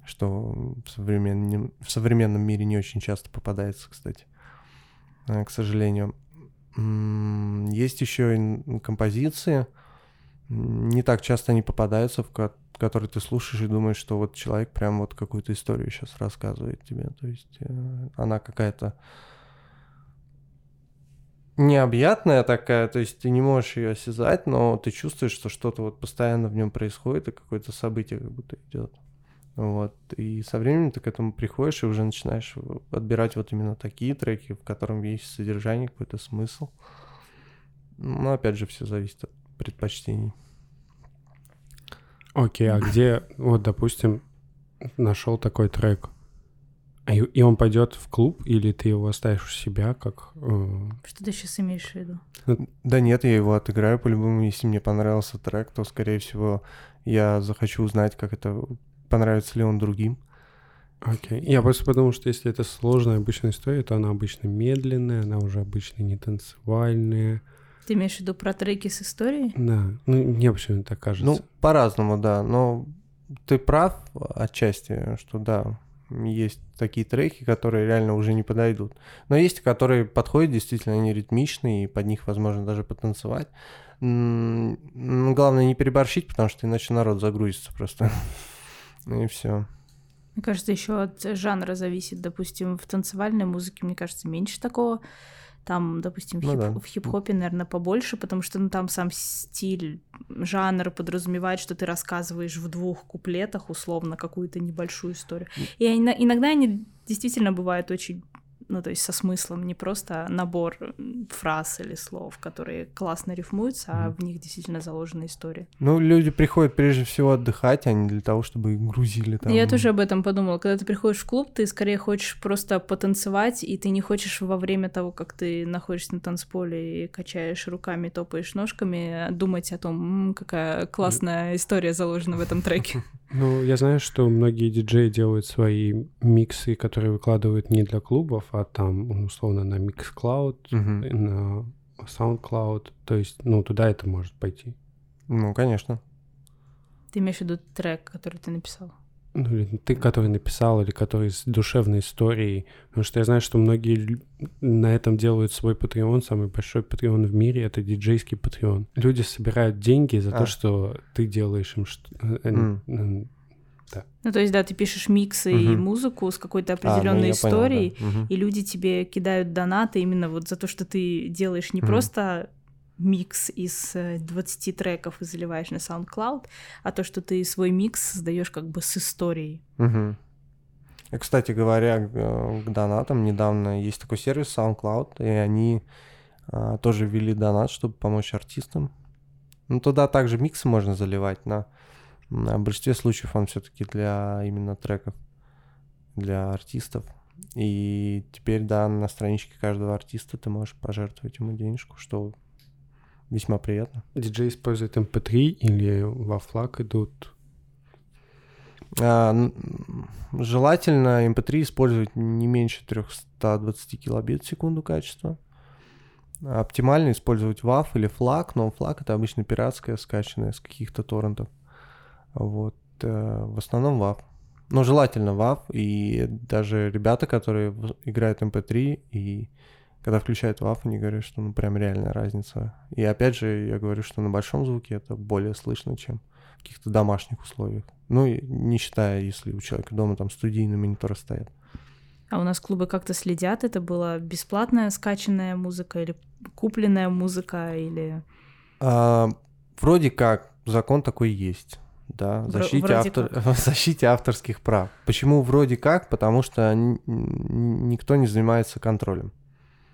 Speaker 1: что в современном, в современном мире не очень часто попадается, кстати, э, к сожалению. Есть еще и композиции, не так часто они попадаются, в которые ты слушаешь и думаешь, что вот человек прям вот какую-то историю сейчас рассказывает тебе. То есть э, она какая-то необъятная такая, то есть ты не можешь ее осязать, но ты чувствуешь, что что-то вот постоянно в нем происходит, и какое-то событие как будто идет. Вот. И со временем ты к этому приходишь и уже начинаешь отбирать вот именно такие треки, в котором есть содержание, какой-то смысл. Но опять же, все зависит от предпочтений.
Speaker 3: Окей, а где, вот, допустим, нашел такой трек, и, и он пойдет в клуб, или ты его оставишь у себя, как... Э...
Speaker 2: Что ты сейчас имеешь в виду?
Speaker 1: Да нет, я его отыграю по-любому. Если мне понравился трек, то, скорее всего, я захочу узнать, как это... Понравится ли он другим.
Speaker 3: Окей. Okay. Я просто подумал, что если это сложная обычная история, то она обычно медленная, она уже обычно не танцевальная.
Speaker 2: Ты имеешь в виду про треки с историей?
Speaker 3: Да. Ну, мне почему-то так кажется.
Speaker 1: Ну, по-разному, да. Но ты прав отчасти, что да, есть такие треки, которые реально уже не подойдут. Но есть, которые подходят, действительно, они ритмичные, и под них возможно даже потанцевать. Но главное не переборщить, потому что иначе народ загрузится просто. И все.
Speaker 2: Мне кажется, еще от жанра зависит. Допустим, в танцевальной музыке, мне кажется, меньше такого. Там, допустим, в, ну, хип- да. в хип-хопе, наверное, побольше, потому что ну, там сам стиль, жанр подразумевает, что ты рассказываешь в двух куплетах условно какую-то небольшую историю. И иногда они действительно бывают очень ну, то есть со смыслом, не просто набор фраз или слов, которые классно рифмуются, а в них действительно заложена история.
Speaker 1: Ну, люди приходят прежде всего отдыхать, а не для того, чтобы их грузили там.
Speaker 2: Я тоже об этом подумала. Когда ты приходишь в клуб, ты скорее хочешь просто потанцевать, и ты не хочешь во время того, как ты находишься на танцполе и качаешь руками, топаешь ножками, думать о том, какая классная история заложена в этом треке.
Speaker 3: Ну, я знаю, что многие диджеи делают свои миксы, которые выкладывают не для клубов, а там, условно, на Mixcloud, uh-huh. на SoundCloud. То есть, ну, туда это может пойти.
Speaker 1: Ну, конечно.
Speaker 2: Ты имеешь в виду трек, который ты написал?
Speaker 3: Ну, или ты, который написал, или который с душевной историей. Потому что я знаю, что многие на этом делают свой патреон. Самый большой патреон в мире — это диджейский патреон. Люди собирают деньги за а. то, что ты делаешь им... Что... Mm.
Speaker 2: Да. Ну, то есть, да, ты пишешь миксы угу. и музыку с какой-то определенной а, ну, историей, понял, да. угу. и люди тебе кидают донаты именно вот за то, что ты делаешь не угу. просто микс из 20 э, треков и заливаешь на SoundCloud, а то, что ты свой микс создаешь как бы с историей.
Speaker 1: Угу. И, кстати говоря, к донатам недавно есть такой сервис SoundCloud, и они а, тоже ввели донат, чтобы помочь артистам. Ну, туда также миксы можно заливать, но в большинстве случаев он все-таки для именно треков, для артистов. И теперь, да, на страничке каждого артиста ты можешь пожертвовать ему денежку, что весьма приятно.
Speaker 3: Диджей использует MP3 эм или во флаг идут?
Speaker 1: А, желательно MP3 эм использовать не меньше 320 килобит в секунду качества. Оптимально использовать WAV или флаг, но флаг это обычно пиратская, скачанная с каких-то торрентов. Вот. Э, в основном WAV. Но желательно WAV. И даже ребята, которые играют MP3 эм и когда включают WAV, они говорят, что ну прям реальная разница. И опять же, я говорю, что на большом звуке это более слышно, чем в каких-то домашних условиях. Ну, не считая, если у человека дома там студийный монитор стоят.
Speaker 2: А у нас клубы как-то следят? Это была бесплатная скачанная музыка или купленная музыка или...
Speaker 1: А, вроде как закон такой есть да, защите, автор... защите авторских прав. Почему вроде как? Потому что никто не занимается контролем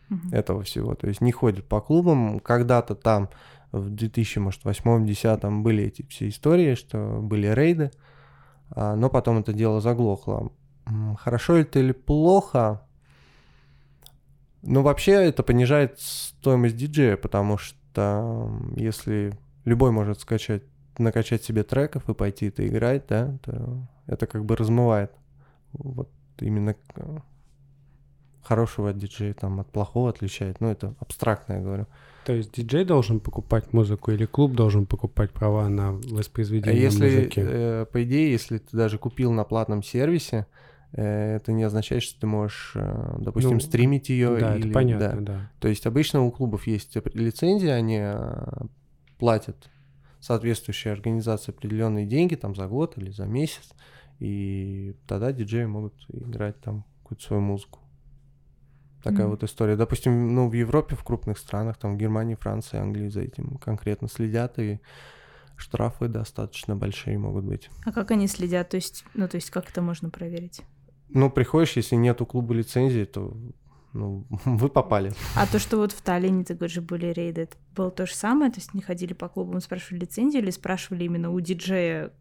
Speaker 1: угу. этого всего. То есть не ходит по клубам. Когда-то там в 2008-2010 были эти все истории, что были рейды, а, но потом это дело заглохло. Хорошо это или плохо? Ну, вообще это понижает стоимость диджея, потому что если любой может скачать накачать себе треков и пойти это играть, да, то это как бы размывает вот именно хорошего диджея там от плохого отличает. Ну, это абстрактно, я говорю.
Speaker 3: То есть диджей должен покупать музыку или клуб должен покупать права на воспроизведение
Speaker 1: если,
Speaker 3: музыки?
Speaker 1: Э, по идее, если ты даже купил на платном сервисе, э, это не означает, что ты можешь, э, допустим, ну, стримить ее.
Speaker 3: Да, или, это понятно, да. да.
Speaker 1: То есть обычно у клубов есть лицензия, они э, платят соответствующая организация определенные деньги там за год или за месяц, и тогда диджеи могут играть там какую-то свою музыку. Такая mm-hmm. вот история. Допустим, ну, в Европе, в крупных странах, там, в Германии, Франции, Англии за этим конкретно следят, и штрафы достаточно большие могут быть.
Speaker 2: А как они следят? То есть, ну, то есть, как это можно проверить?
Speaker 1: Ну, приходишь, если нет у клуба лицензии, то ну, вы попали.
Speaker 2: А то, что вот в Таллине, ты говоришь, были рейды, это было то же самое? То есть не ходили по клубам, спрашивали лицензию или спрашивали именно у диджея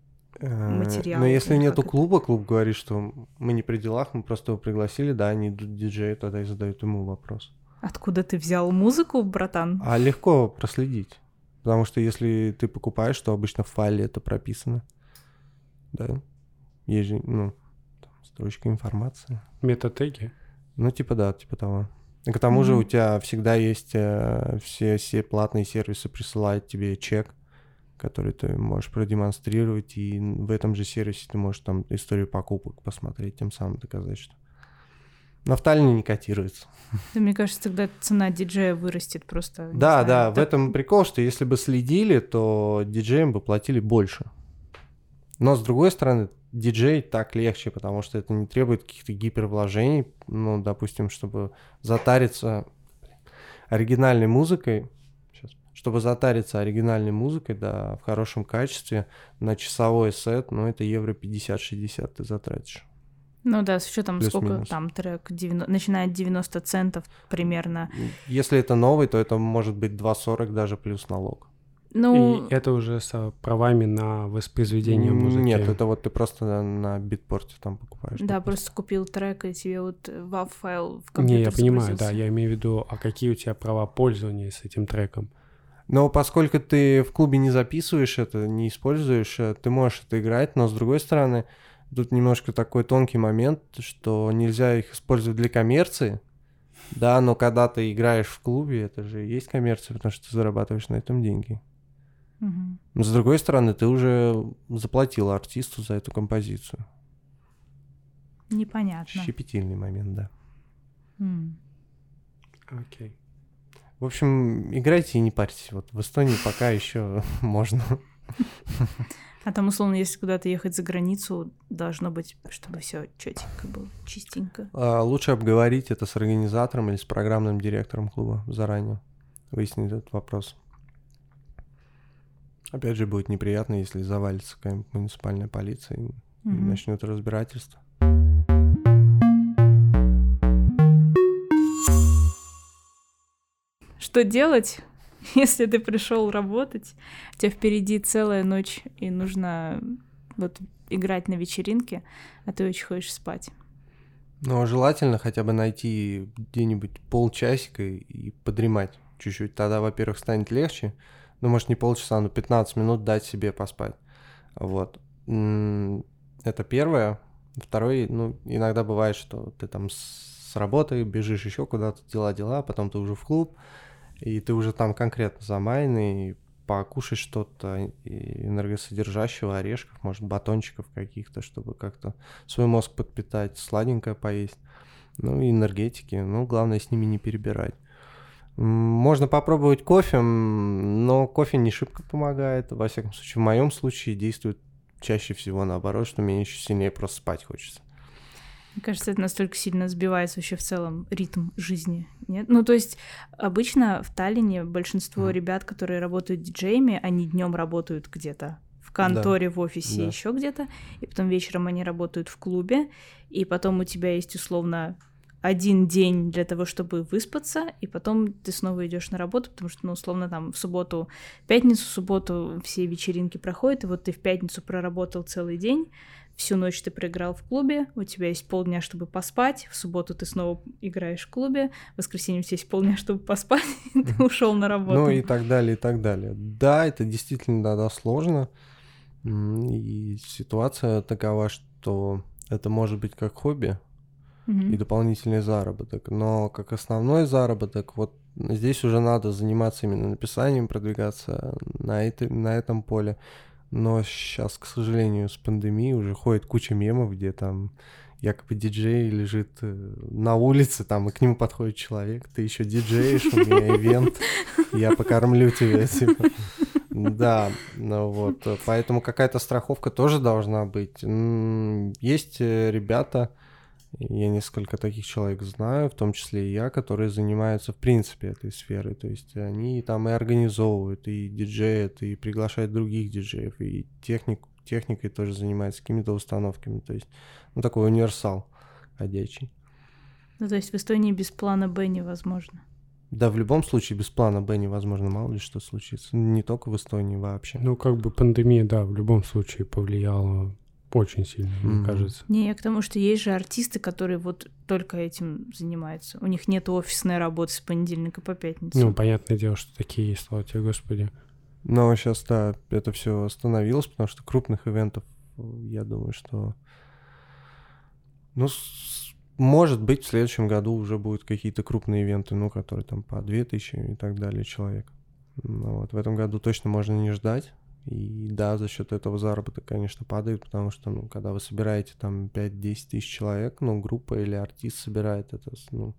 Speaker 2: материал?
Speaker 1: Но если нету клуба, клуб говорит, что мы не при делах, мы просто его пригласили, да, они идут диджею, тогда и задают ему вопрос.
Speaker 2: Откуда ты взял музыку, братан?
Speaker 1: А легко проследить. Потому что если ты покупаешь, то обычно в файле это прописано. Да. Есть же, ну, там, строчка информации.
Speaker 3: Метатеги?
Speaker 1: Ну, типа да, типа того. И к тому mm-hmm. же у тебя всегда есть э, все, все платные сервисы присылают тебе чек, который ты можешь продемонстрировать, и в этом же сервисе ты можешь там историю покупок посмотреть, тем самым доказать, что Таллине не котируется.
Speaker 2: Да, мне кажется, тогда цена диджея вырастет просто.
Speaker 1: Да, знаю, да, так... в этом прикол, что если бы следили, то диджеям бы платили больше. Но с другой стороны, диджей так легче, потому что это не требует каких-то гипервложений. Ну, допустим, чтобы затариться оригинальной музыкой, чтобы затариться оригинальной музыкой, да, в хорошем качестве, на часовой сет, ну, это евро 50-60 ты затратишь.
Speaker 2: Ну да, с учетом сколько там трек, 90, начинает 90 центов примерно.
Speaker 1: Если это новый, то это может быть 2,40 даже плюс налог.
Speaker 3: Ну... И это уже с правами на воспроизведение музыки.
Speaker 1: Нет, это вот ты просто на, на битпорте там покупаешь.
Speaker 2: Да,
Speaker 1: допустим.
Speaker 2: просто купил трек, и тебе вот WAV-файл в компьютер
Speaker 3: Не, я понимаю, да, я имею в виду, а какие у тебя права пользования с этим треком?
Speaker 1: Но поскольку ты в клубе не записываешь это, не используешь, э, ты можешь это играть, но с другой стороны, Тут немножко такой тонкий момент, что нельзя их использовать для коммерции, да, но когда ты играешь в клубе, это же и есть коммерция, потому что ты зарабатываешь на этом деньги. Угу. Но с другой стороны, ты уже заплатил артисту за эту композицию.
Speaker 2: Непонятно.
Speaker 1: Щепетильный момент, да.
Speaker 3: Окей. Okay.
Speaker 1: В общем, играйте и не парьтесь. Вот в Эстонии пока еще можно.
Speaker 2: А там, условно, если куда-то ехать за границу, должно быть, чтобы все четенько было, чистенько.
Speaker 1: А, лучше обговорить это с организатором или с программным директором клуба заранее. Выяснить этот вопрос. Опять же, будет неприятно, если завалится какая-нибудь муниципальная полиция и, mm-hmm. и начнет разбирательство.
Speaker 2: Что делать? Если ты пришел работать, у тебя впереди целая ночь, и нужно вот играть на вечеринке, а ты очень хочешь спать.
Speaker 1: Ну, желательно хотя бы найти где-нибудь полчасика и подремать чуть-чуть. Тогда, во-первых, станет легче. Ну, может, не полчаса, но 15 минут дать себе поспать. Вот. Это первое. Второе, ну, иногда бывает, что ты там с работы бежишь еще куда-то, дела-дела, потом ты уже в клуб, и ты уже там конкретно замаянный, покушать что-то энергосодержащего, орешков, может, батончиков каких-то, чтобы как-то свой мозг подпитать, сладенькое поесть. Ну и энергетики, ну, главное с ними не перебирать. Можно попробовать кофе, но кофе не шибко помогает. Во всяком случае, в моем случае действует чаще всего наоборот, что мне еще сильнее просто спать хочется.
Speaker 2: Мне кажется, это настолько сильно сбивает вообще в целом ритм жизни. Нет? Ну, то есть обычно в Таллине большинство mm. ребят, которые работают диджеями, они днем работают где-то в конторе, да. в офисе, да. еще где-то, и потом вечером они работают в клубе, и потом у тебя есть условно один день для того, чтобы выспаться, и потом ты снова идешь на работу, потому что, ну, условно, там в субботу, пятницу, субботу все вечеринки проходят, и вот ты в пятницу проработал целый день, всю ночь ты проиграл в клубе, у тебя есть полдня, чтобы поспать, в субботу ты снова играешь в клубе, в воскресенье у тебя есть полдня, чтобы поспать, и ты ушел на работу.
Speaker 1: Ну и так далее, и так далее. Да, это действительно да, сложно, и ситуация такова, что это может быть как хобби и дополнительный заработок, но как основной заработок, вот здесь уже надо заниматься именно написанием, продвигаться на, это, на этом поле, но сейчас, к сожалению, с пандемией уже ходит куча мемов, где там якобы диджей лежит э, на улице, там, и к нему подходит человек, ты еще диджеешь, у меня ивент, я покормлю тебя, типа. Да, ну вот, поэтому какая-то страховка тоже должна быть. Есть э, ребята, Я несколько таких человек знаю, в том числе и я, которые занимаются в принципе этой сферой. То есть они там и организовывают, и диджеют, и приглашают других диджеев, и техник, техникой тоже занимаются, какими-то установками. То есть, ну, такой универсал ходячий.
Speaker 2: Ну, то есть в Эстонии без плана Б невозможно.
Speaker 1: Да, в любом случае без плана Б невозможно, мало ли что случится. Не только в Эстонии вообще.
Speaker 3: Ну, как бы пандемия, да, в любом случае повлияла очень сильно, мне
Speaker 1: Мгм.
Speaker 3: кажется.
Speaker 2: Не, я к тому, что есть же артисты, которые вот только этим занимаются. У них нет офисной работы с понедельника по пятницу.
Speaker 3: Ну, понятное дело, что такие есть, слава тебе, Господи.
Speaker 1: Но сейчас, да, это все остановилось, потому что крупных ивентов, я думаю, что... Ну, с- может быть, в следующем году уже будут какие-то крупные ивенты, ну, которые там по 2000 и так далее человек. Ну, вот, в этом году точно можно не ждать. И да, за счет этого заработок, конечно, падает, потому что, ну, когда вы собираете там 5-10 тысяч человек, ну, группа или артист собирает это, ну,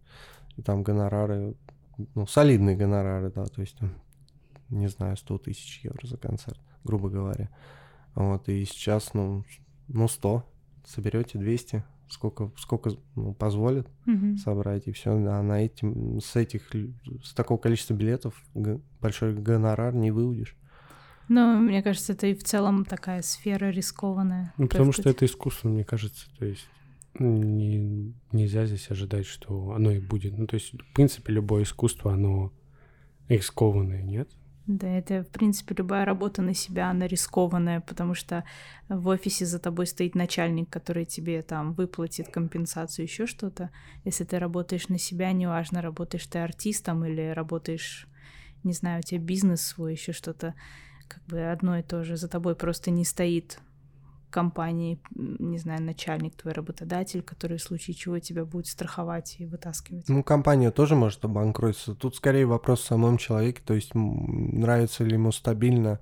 Speaker 1: и там гонорары, ну, солидные гонорары, да, то есть, не знаю, 100 тысяч евро за концерт, грубо говоря. Вот, и сейчас, ну, ну 100, соберете 200, сколько, сколько ну, позволит
Speaker 2: Мгм.
Speaker 1: собрать, и все. А на этим, с этих, с такого количества билетов большой гонорар не выудишь.
Speaker 2: Но мне кажется, это и в целом такая сфера рискованная.
Speaker 3: Ну,
Speaker 2: То
Speaker 3: потому что это искусство, мне кажется. То есть не, нельзя здесь ожидать, что оно и будет. Ну, то есть, в принципе, любое искусство, оно рискованное, нет?
Speaker 2: Да, это, в принципе, любая работа на себя, она рискованная, потому что в офисе за тобой стоит начальник, который тебе там выплатит компенсацию, еще что-то. Если ты работаешь на себя, неважно, работаешь ты артистом или работаешь, не знаю, у тебя бизнес свой, еще что-то, как бы одно и то же. За тобой просто не стоит компании, не знаю, начальник, твой работодатель, который в случае чего тебя будет страховать и вытаскивать.
Speaker 1: Ну, компания тоже может обанкротиться. Тут скорее вопрос в самом человеке, то есть нравится ли ему стабильно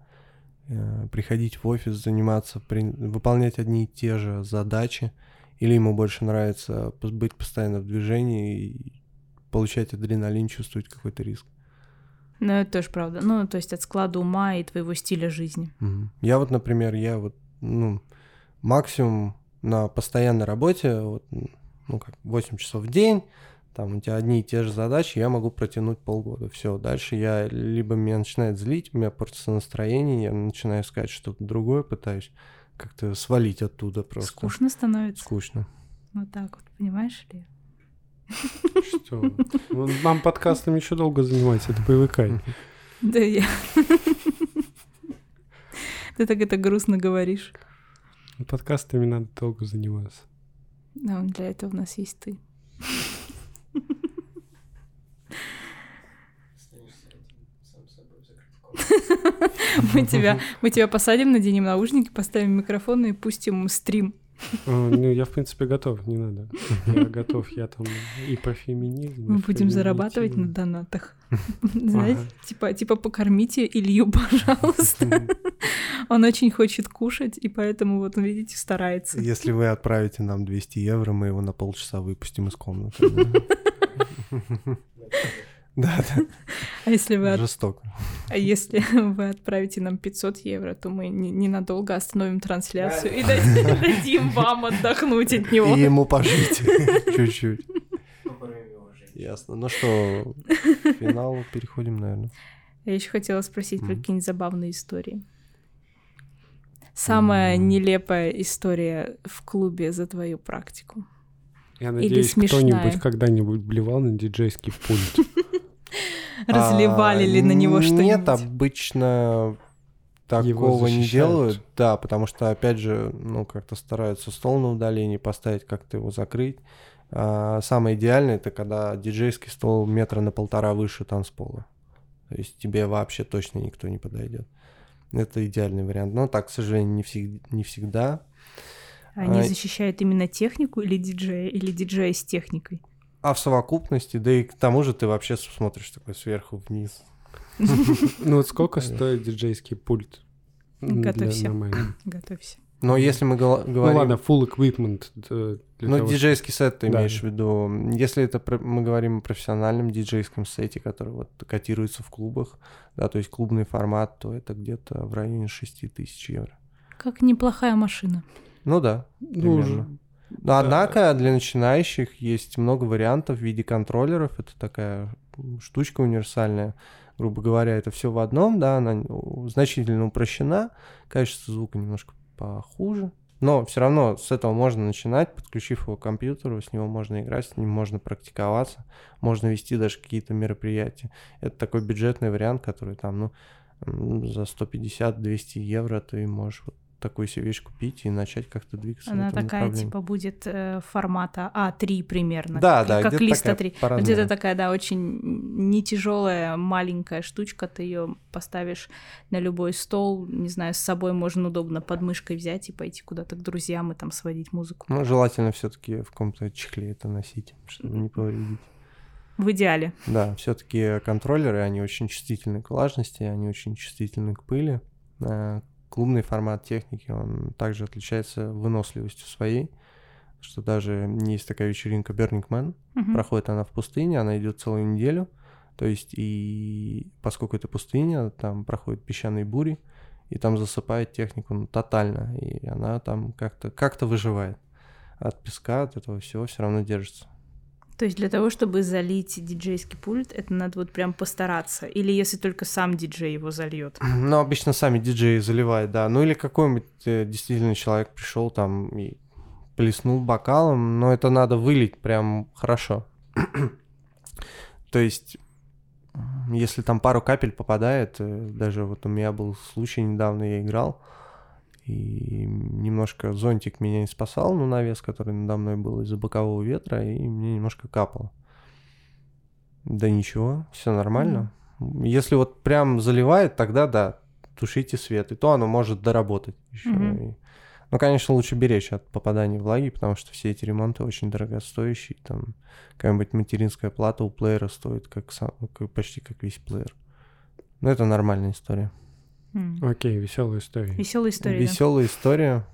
Speaker 1: э, приходить в офис, заниматься, при- выполнять одни и те же задачи, или ему больше нравится быть постоянно в движении и получать адреналин, чувствовать какой-то риск.
Speaker 2: Ну, это тоже правда. Ну, то есть от склада ума и твоего стиля жизни.
Speaker 1: Я вот, например, я вот, ну, максимум на постоянной работе, вот, ну, как 8 часов в день, там у тебя одни и те же задачи, я могу протянуть полгода. Все, дальше я либо меня начинает злить, у меня портится настроение, я начинаю искать что-то другое, пытаюсь как-то свалить оттуда просто.
Speaker 2: Скучно становится.
Speaker 1: Скучно.
Speaker 2: Вот так вот, понимаешь ли?
Speaker 3: Что? Нам подкастом еще долго заниматься, это привыкай.
Speaker 2: Да я... Ты так это грустно говоришь.
Speaker 3: Подкастами надо долго заниматься.
Speaker 2: Да, для этого у нас есть ты. Мы тебя, мы тебя посадим, наденем наушники, поставим микрофон и пустим стрим.
Speaker 3: А, Ну, я, в принципе, готов, не надо. Я готов, я там и про феминизм.
Speaker 2: Мы будем зарабатывать на донатах. Знаете, типа, типа покормите Илью, пожалуйста. Он очень хочет кушать, и поэтому вот, видите, старается.
Speaker 1: Если вы отправите нам 200 евро, мы его на полчаса выпустим из комнаты. Да, да,
Speaker 2: А если вы, от-
Speaker 1: жестоко.
Speaker 2: а если вы отправите нам 500 евро, то мы не- ненадолго остановим трансляцию и дадим вам отдохнуть от него.
Speaker 1: И ему пожить чуть-чуть. Ясно. Ну что, к финалу переходим, наверное.
Speaker 2: Я еще хотела спросить про какие-нибудь забавные истории. Самая нелепая история в клубе за твою практику.
Speaker 3: Я
Speaker 2: Или
Speaker 3: надеюсь, кто-нибудь когда-нибудь блевал на диджейский пульт.
Speaker 2: Разливали
Speaker 1: А,
Speaker 2: ли на него что-нибудь?
Speaker 1: Нет, обычно такого не делают. Да, потому что, опять же, ну, как-то стараются стол на удалении поставить, как-то его закрыть. А, самое идеальное, это когда диджейский стол метра на полтора выше танцпола. То есть тебе вообще точно никто не подойдет. Это идеальный вариант. Но так, к сожалению, не, всег- не всегда.
Speaker 2: Они
Speaker 1: А-
Speaker 2: защищают именно технику или диджея, или диджея с техникой?
Speaker 1: А в совокупности, да и к тому же ты вообще смотришь такой сверху вниз.
Speaker 3: Ну вот сколько стоит диджейский пульт? для
Speaker 2: Готовься. Готовься.
Speaker 1: Но если мы
Speaker 3: Ну
Speaker 1: говорим...
Speaker 3: ладно, full equipment. э, для
Speaker 1: Ну,
Speaker 3: того,
Speaker 1: диджейский сет ты
Speaker 3: Да.
Speaker 1: имеешь в виду. Если это про- мы говорим о профессиональном диджейском сете, который вот котируется в клубах, да, то есть клубный формат, то это где-то в районе 6 тысяч евро.
Speaker 2: Как неплохая машина.
Speaker 1: Ну да,
Speaker 3: Ну,
Speaker 1: примерно. Но, однако для начинающих есть много вариантов в виде контроллеров. Это такая штучка универсальная. Грубо говоря, это все в одном, да, она значительно упрощена. Качество звука немножко похуже. Но все равно с этого можно начинать, подключив его к компьютеру, с него можно играть, с ним можно практиковаться, можно вести даже какие-то мероприятия. Это такой бюджетный вариант, который там, ну, за 150-200 евро ты можешь вот такую себе вещь купить и начать как-то двигаться.
Speaker 2: Она такая, типа, будет э, формата А3 примерно.
Speaker 1: Да,
Speaker 2: как,
Speaker 1: да,
Speaker 2: как лист А3.
Speaker 1: по
Speaker 2: Где-то такая, да, очень не тяжелая, маленькая штучка, ты ее поставишь на любой стол, не знаю, с собой можно удобно под мышкой взять и пойти куда-то к друзьям и там сводить музыку.
Speaker 1: Ну, желательно все-таки в каком-то чехле это носить, чтобы не повредить.
Speaker 2: В идеале.
Speaker 1: Да, все-таки контроллеры, они очень чувствительны к влажности, они очень чувствительны к пыли, э, клубный формат техники, он также отличается выносливостью своей, что даже есть такая вечеринка Burning Man,
Speaker 2: Мгм.
Speaker 1: проходит она в пустыне, она идет целую неделю, то есть и поскольку это пустыня, там проходят песчаные бури, и там засыпает технику ну, тотально, и она там как-то как выживает. От песка, от этого всего все равно держится.
Speaker 2: То есть для того, чтобы залить диджейский пульт, это надо вот прям постараться. Или если только сам диджей его зальет.
Speaker 1: Ну, обычно сами диджеи заливают, да. Ну или какой-нибудь э, действительно человек пришел там и плеснул бокалом, но это надо вылить прям хорошо. То есть, если там пару капель попадает, э, даже вот у меня был случай недавно, я играл, и немножко зонтик меня не спасал, ну, навес, который надо мной был из-за бокового ветра, и мне немножко капало. Да ничего, все нормально. Если вот прям заливает, тогда да, тушите свет, и то оно может доработать еще.
Speaker 2: Мгм.
Speaker 1: Ну, конечно, лучше беречь от попадания влаги, потому что все эти ремонты очень дорогостоящие. Там какая-нибудь материнская плата у плеера стоит как, сам- как- почти как весь плеер. Ну, это нормальная история.
Speaker 3: Окей, веселая история.
Speaker 2: Веселая история. да.
Speaker 1: Веселая история.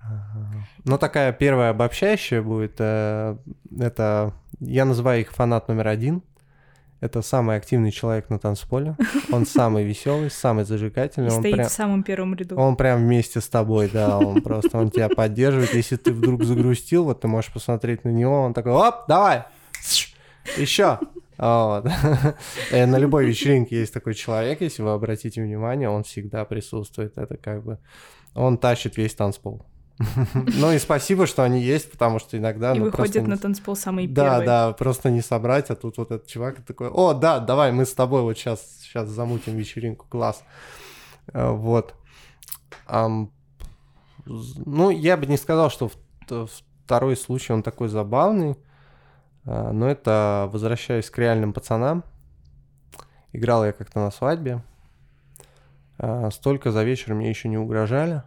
Speaker 1: Ага. Ну, такая первая обобщающая будет. э, Это я называю их фанат номер один. Это самый активный человек на танцполе. Он самый веселый, самый
Speaker 2: И
Speaker 1: зажигательный. Он
Speaker 2: стоит
Speaker 1: прям,
Speaker 2: в самом первом ряду.
Speaker 1: он прям вместе с тобой, да. Он просто он тебя поддерживает. Если ты вдруг загрустил, вот ты можешь посмотреть на него, он такой, оп, давай, еще. Вот. Э, На любой вечеринке есть такой человек, если вы обратите внимание, он всегда присутствует. Это как бы он тащит весь танцпол. Ну и спасибо, что они есть, потому что иногда...
Speaker 2: И
Speaker 1: ну,
Speaker 2: выходят
Speaker 1: просто
Speaker 2: на танцпол самые
Speaker 1: Да,
Speaker 2: первые.
Speaker 1: да, просто не собрать, а тут вот этот чувак такой, о, да, давай, мы с тобой вот сейчас, сейчас замутим вечеринку, класс. Э, Вот. Ну, я бы не сказал, что второй случай, он такой забавный, а, но это, возвращаясь к реальным пацанам, играл я как-то на свадьбе, А, столько за вечер мне еще не угрожали.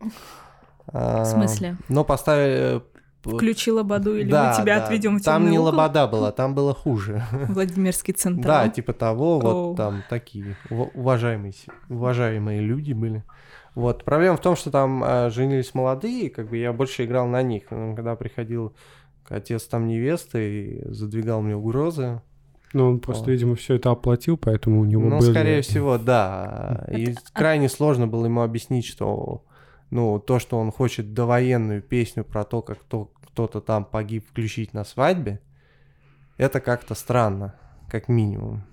Speaker 2: В смысле?
Speaker 1: Но поставили...
Speaker 2: Включи лободу или
Speaker 1: Да,
Speaker 2: мы тебя
Speaker 1: да.
Speaker 2: отведем в
Speaker 1: Там не
Speaker 2: угол?
Speaker 1: лобода была, там было хуже.
Speaker 2: Владимирский
Speaker 1: Да,
Speaker 2: централ.
Speaker 1: типа того,
Speaker 2: Оу.
Speaker 1: вот там такие ува- уважаемые, уважаемые люди были. Вот, проблема в том, что там э, женились молодые, как бы я больше играл на них. Когда приходил отец там невесты и задвигал мне угрозы,
Speaker 3: Ну, он просто,
Speaker 1: О.
Speaker 3: видимо, все это оплатил, поэтому у него
Speaker 1: ну,
Speaker 3: были...
Speaker 1: скорее всего, да. И крайне сложно было ему объяснить, что ну, то, что он хочет довоенную песню про то, как кто- кто-то там погиб включить на свадьбе, это как-то странно, как минимум.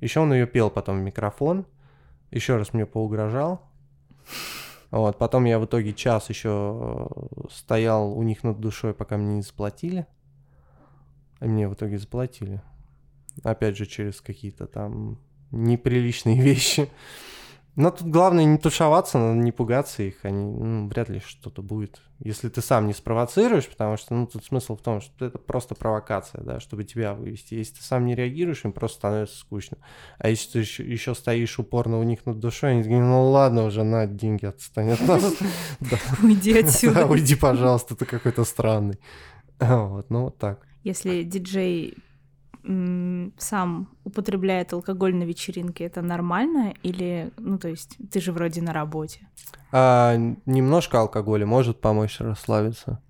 Speaker 1: Еще он ее пел потом в микрофон, еще раз мне поугрожал. Вот, потом я в итоге час еще стоял у них над душой, пока мне не заплатили. И мне в итоге заплатили. Опять же, через какие-то там неприличные вещи. Но тут главное не тушеваться, надо не пугаться их, они, ну, вряд ли что-то будет. Если ты сам не спровоцируешь, потому что, ну, тут смысл в том, что это просто провокация, да, чтобы тебя вывести. Если ты сам не реагируешь, им просто становится скучно. А если ты еще, еще стоишь упорно у них над душой, они такие, ну ладно уже, на, деньги отстань от нас.
Speaker 2: Уйди
Speaker 1: Да,
Speaker 2: отсюда.
Speaker 1: уйди, пожалуйста, ты какой-то странный. Вот, ну вот так.
Speaker 2: Если диджей сам употребляет алкоголь на вечеринке, это нормально? Или, ну, то есть, ты же вроде на работе.
Speaker 1: А, немножко алкоголя может помочь расслабиться.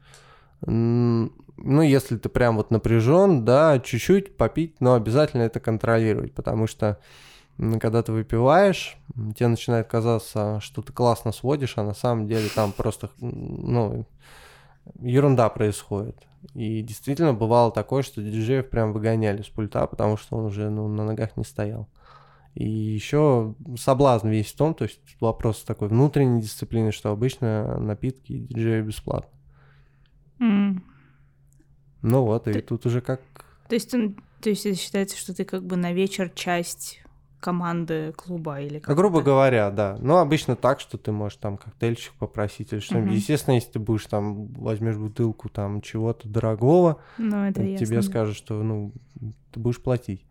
Speaker 1: Ну, если ты прям вот напряжен, да, чуть-чуть попить, но обязательно это контролировать, потому что когда ты выпиваешь, тебе начинает казаться, что ты классно сводишь, а на самом деле там просто, ну, ерунда происходит. И действительно бывало такое, что диджеев прям выгоняли с пульта, потому что он уже ну, на ногах не стоял. И еще соблазн весь в том, то есть вопрос такой внутренней дисциплины, что обычно напитки диджеи бесплатно.
Speaker 2: М.
Speaker 1: Ну вот, и
Speaker 2: Ты-
Speaker 1: тут уже как...
Speaker 2: То есть, он- то есть это считается, что ты как бы на вечер часть команды клуба или как
Speaker 1: А, грубо говоря, да. Ну, обычно так, что ты можешь там коктейльчик попросить или что-нибудь.
Speaker 2: Мгм.
Speaker 1: Естественно, если ты будешь там, возьмешь бутылку там чего-то дорогого,
Speaker 2: Ну, это ясно.
Speaker 1: тебе
Speaker 2: да.
Speaker 1: скажут, что, ну, ты будешь платить.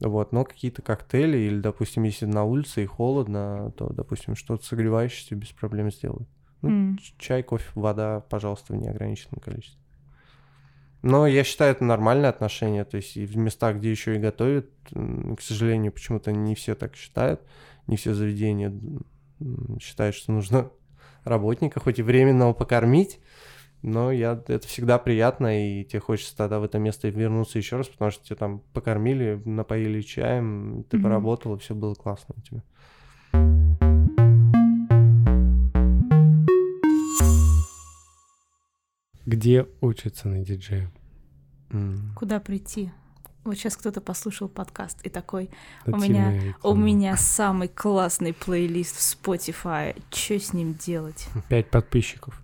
Speaker 1: Вот, но какие-то коктейли, или, допустим, если на улице и холодно, то, допустим, что-то согревающее тебе без проблем сделают. Ну, ч- чай, кофе, вода, пожалуйста, в неограниченном количестве. Но я считаю, это нормальное отношение. То есть и в местах, где еще и готовят, к сожалению, почему-то не все так считают. Не все заведения считают, что нужно работника хоть и временного покормить. Но я, это всегда приятно, и тебе хочется тогда в это место вернуться еще раз, потому что тебя там покормили, напоили чаем, ты
Speaker 2: Мгм.
Speaker 1: поработал, и все было классно у тебя.
Speaker 3: Где учатся на диджея?
Speaker 2: Куда прийти? Вот сейчас кто-то послушал подкаст и такой, У меня- у меня самый классный плейлист в Spotify, что с ним делать?
Speaker 3: Пять подписчиков.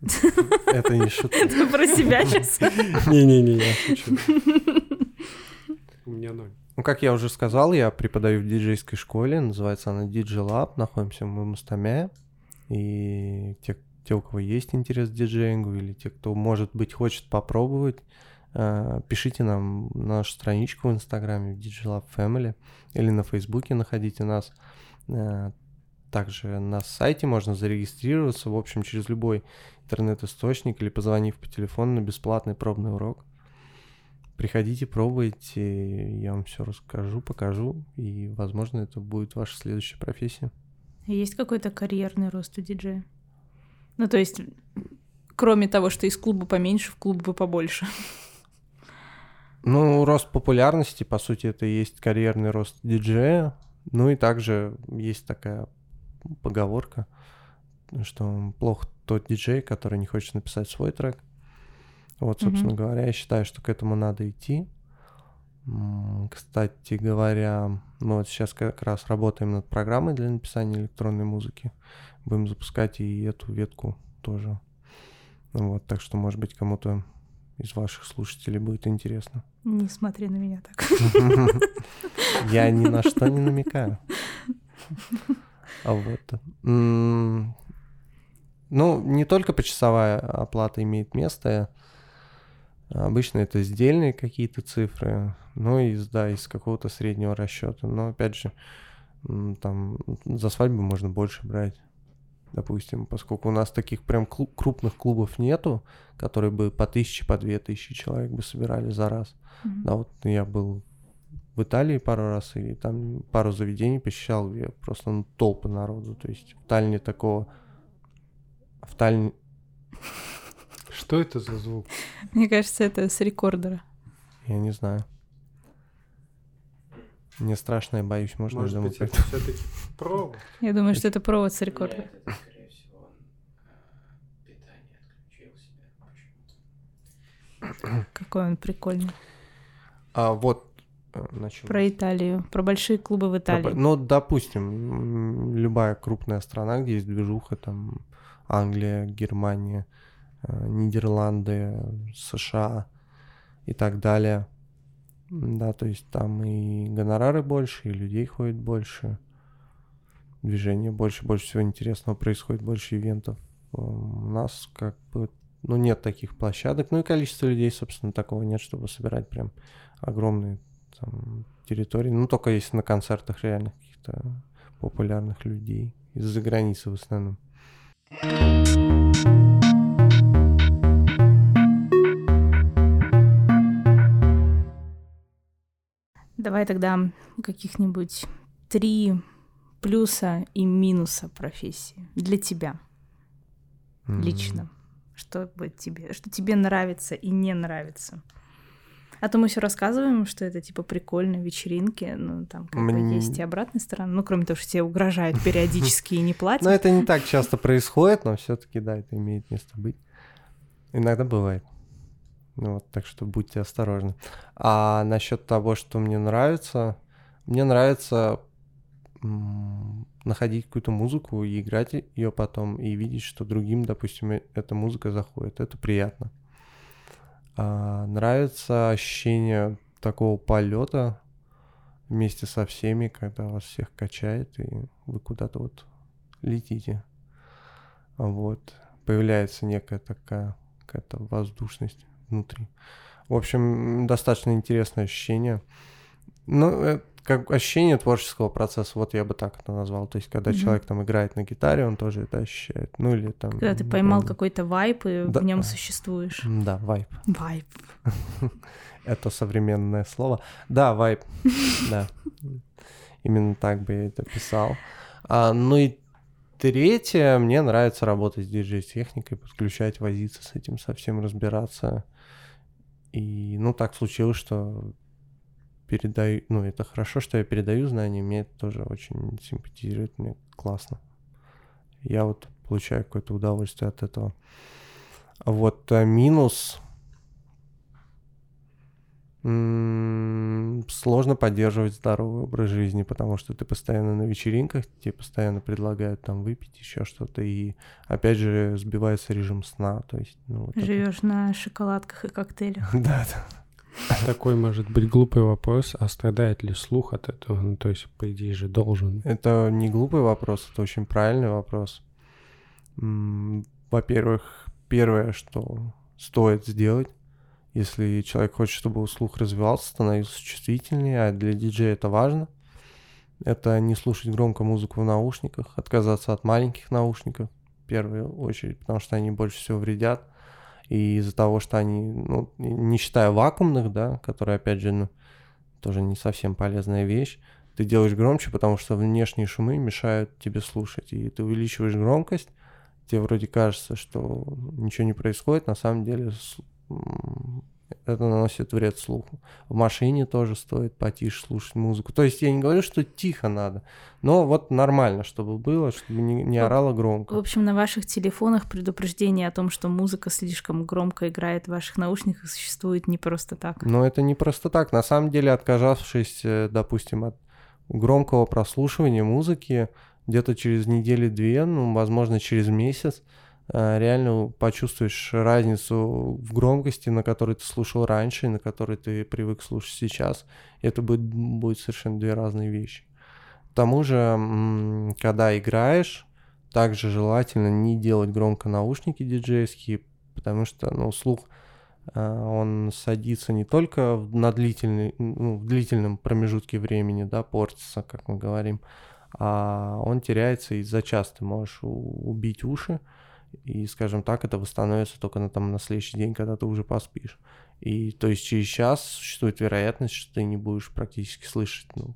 Speaker 1: Это не шутка.
Speaker 2: Это про себя сейчас?
Speaker 3: Не-не-не, я шучу. У меня ноль.
Speaker 1: Ну, как я уже сказал, я преподаю в диджейской школе, называется она DJ Lab, находимся мы в Мустаме, и те, те, у кого есть интерес к диджеингу, или те, кто, может быть, хочет попробовать, э, пишите нам на нашу страничку в Инстаграме в DJ Lab Family, или на Фейсбуке находите нас. Э, Также на сайте можно зарегистрироваться, в общем, через любой интернет-источник или позвонив по телефону на бесплатный пробный урок. Приходите, пробуйте, я вам все расскажу, покажу, и, возможно, это будет ваша следующая профессия.
Speaker 2: Есть какой-то карьерный рост у диджея? Ну, то есть, кроме того, что из клуба поменьше, в клуб бы побольше.
Speaker 1: Ну, рост популярности, по сути, это и есть карьерный рост диджея. Ну и также есть такая поговорка, что плохо тот диджей, который не хочет написать свой трек. Вот, собственно
Speaker 2: Мгм.
Speaker 1: говоря, я считаю, что к этому надо идти. Кстати говоря, мы вот сейчас как раз работаем над программой для написания электронной музыки. Будем запускать и эту ветку тоже. Вот, так что, может быть, кому-то из ваших слушателей будет интересно.
Speaker 2: Не смотри на меня так.
Speaker 1: Я ни на что не намекаю. А вот. Ну, не только почасовая оплата имеет место. Обычно это сдельные какие-то цифры, ну и да, из какого-то среднего расчета. Но опять же, там за свадьбу можно больше брать. Допустим, поскольку у нас таких прям клу- крупных клубов нету, которые бы по тысяче, по две тысячи человек бы собирали за раз.
Speaker 2: Мгм.
Speaker 1: Да, вот я был в Италии пару раз, и там пару заведений посещал, где просто ну, толпы народу. То есть в Таллине такого... В Таллине...
Speaker 3: Что это за звук?
Speaker 2: Мне кажется, это с рекордера.
Speaker 1: Я не знаю. Мне страшно, я боюсь, можно
Speaker 3: Может
Speaker 1: дома
Speaker 3: быть, это все-таки провод?
Speaker 2: Я думаю, что это провод с рекордера.
Speaker 4: Нет, это, скорее всего, он, э.
Speaker 2: Какой он прикольный.
Speaker 1: А вот... э, на чём?
Speaker 2: Про Италию, про большие клубы в
Speaker 1: Про-
Speaker 2: Италии.
Speaker 1: Ну, допустим, любая крупная страна, где есть движуха, там Англия, Германия, э, Нидерланды, США и так далее. Да, то есть там и гонорары больше, и людей ходит больше, движения больше, больше всего интересного происходит, больше ивентов. Э, У нас как бы, ну, нет таких площадок, ну и количество людей, собственно, такого нет, чтобы собирать прям огромные там, территории. Ну, только если на концертах реально каких-то популярных людей из-за границы в основном.
Speaker 2: Давай тогда каких-нибудь три плюса и минуса профессии для тебя
Speaker 1: М.
Speaker 2: лично. Что бы тебе, что тебе нравится и не нравится. А то мы все рассказываем, что это типа прикольно, вечеринки, ну там как бы
Speaker 1: Мне-
Speaker 2: есть и обратная сторона. Ну, кроме того, что тебе угрожают периодически и не
Speaker 1: Но
Speaker 2: платят.
Speaker 1: это не так часто происходит, но все-таки, да, это имеет место быть. Иногда бывает. Ну, вот, так что будьте осторожны. А насчет того, что мне нравится, мне нравится находить какую-то музыку и играть ее потом, и видеть, что другим, допустим, э- эта музыка заходит. Это приятно. А, нравится ощущение такого полета вместе со всеми, когда вас всех качает, и вы куда-то вот летите. Вот. Появляется некая такая какая-то воздушность внутри. В общем, достаточно интересное ощущение. Ну, э, как ощущение творческого процесса, вот я бы так это назвал. То есть, когда
Speaker 2: Мгм.
Speaker 1: человек там играет на гитаре, он тоже это ощущает. Ну, или там...
Speaker 2: Когда ты поймал
Speaker 1: например,
Speaker 2: какой-то вайп и
Speaker 1: Да.
Speaker 2: в нем существуешь.
Speaker 1: Да, вайп.
Speaker 2: Вайп.
Speaker 1: Это современное слово. Да, вайп. Да. Именно так бы я это писал. А, ну и третье, мне нравится работать с диджей-техникой, подключать, возиться с этим, совсем разбираться. И, ну, так случилось, что передаю, ну, это хорошо, что я передаю знания, мне это тоже очень симпатизирует, мне классно. Я вот получаю какое-то удовольствие от этого. Вот а, минус Сложно поддерживать здоровый образ жизни, потому что ты постоянно на вечеринках, тебе постоянно предлагают там выпить еще что-то, и опять же сбивается режим сна, то есть, ну, вот это-
Speaker 2: Живешь на шоколадках и коктейлях.
Speaker 1: Да, да.
Speaker 3: Такой может быть глупый вопрос, а страдает ли слух от этого? Ну, то есть, по идее же, должен.
Speaker 1: Это не глупый вопрос, это очень правильный вопрос. Во-первых, первое, что стоит сделать, если человек хочет, чтобы слух развивался, становился чувствительнее, а для диджея это важно, это не слушать громко музыку в наушниках, отказаться от маленьких наушников в первую очередь, потому что они больше всего вредят. И из-за того, что они, ну, не считая вакуумных, да, которые, опять же, ну, тоже не совсем полезная вещь, ты делаешь громче, потому что внешние шумы мешают тебе слушать. И ты увеличиваешь громкость, тебе вроде кажется, что ничего не происходит, на самом деле это наносит вред слуху. В машине тоже стоит потише слушать музыку. То есть я не говорю, что тихо надо, но вот нормально, чтобы было, чтобы не, не
Speaker 2: В-
Speaker 1: орало
Speaker 2: В
Speaker 1: громко.
Speaker 2: общем, на ваших телефонах предупреждение о том, что музыка слишком громко играет в ваших наушниках, существует не просто так.
Speaker 1: Но это не просто так. На самом деле, отказавшись, э, допустим, от громкого прослушивания музыки, где-то через недели-две, ну, возможно, через месяц, реально почувствуешь разницу в громкости, на которой ты слушал раньше и на которой ты привык слушать сейчас. Это будет, будет совершенно две разные вещи. К тому же, когда играешь, также желательно не делать громко наушники диджейские, потому что, ну, слух а, он садится не только на длительный, ну, в длительном промежутке времени, да, портится, как мы говорим, а он теряется, и за час ты можешь убить уши, и, скажем так, это восстановится только на, там, на следующий день, когда ты уже поспишь. И то есть через час существует вероятность, что ты не будешь практически слышать ну,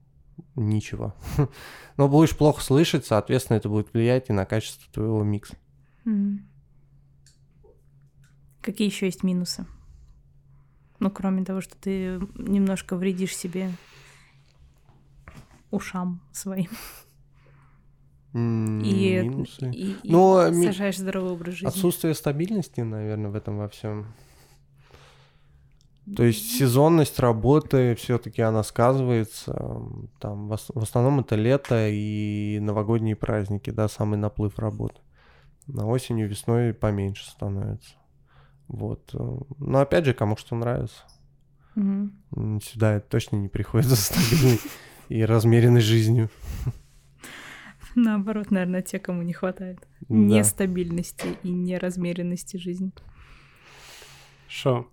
Speaker 1: ничего. Но будешь плохо слышать, соответственно, это будет влиять и на качество твоего микса.
Speaker 2: Какие еще есть минусы? Ну, кроме того, что ты немножко вредишь себе ушам своим и,
Speaker 1: минусы.
Speaker 2: и- и
Speaker 1: Ну, ми-
Speaker 2: сажаешь здоровый образ жизни.
Speaker 1: Отсутствие стабильности, наверное, в этом во всем. То есть сезонность работы все-таки она сказывается. Там в, ос- в основном это лето и новогодние праздники, да, самый наплыв работы. На осенью, весной поменьше становится. Вот. Но опять же, кому что нравится. М, Сюда это точно не приходит за стабильной и размеренной жизнью.
Speaker 2: Наоборот, наверное, те, кому не хватает
Speaker 1: Да.
Speaker 2: нестабильности и неразмеренности жизни.
Speaker 3: Шо?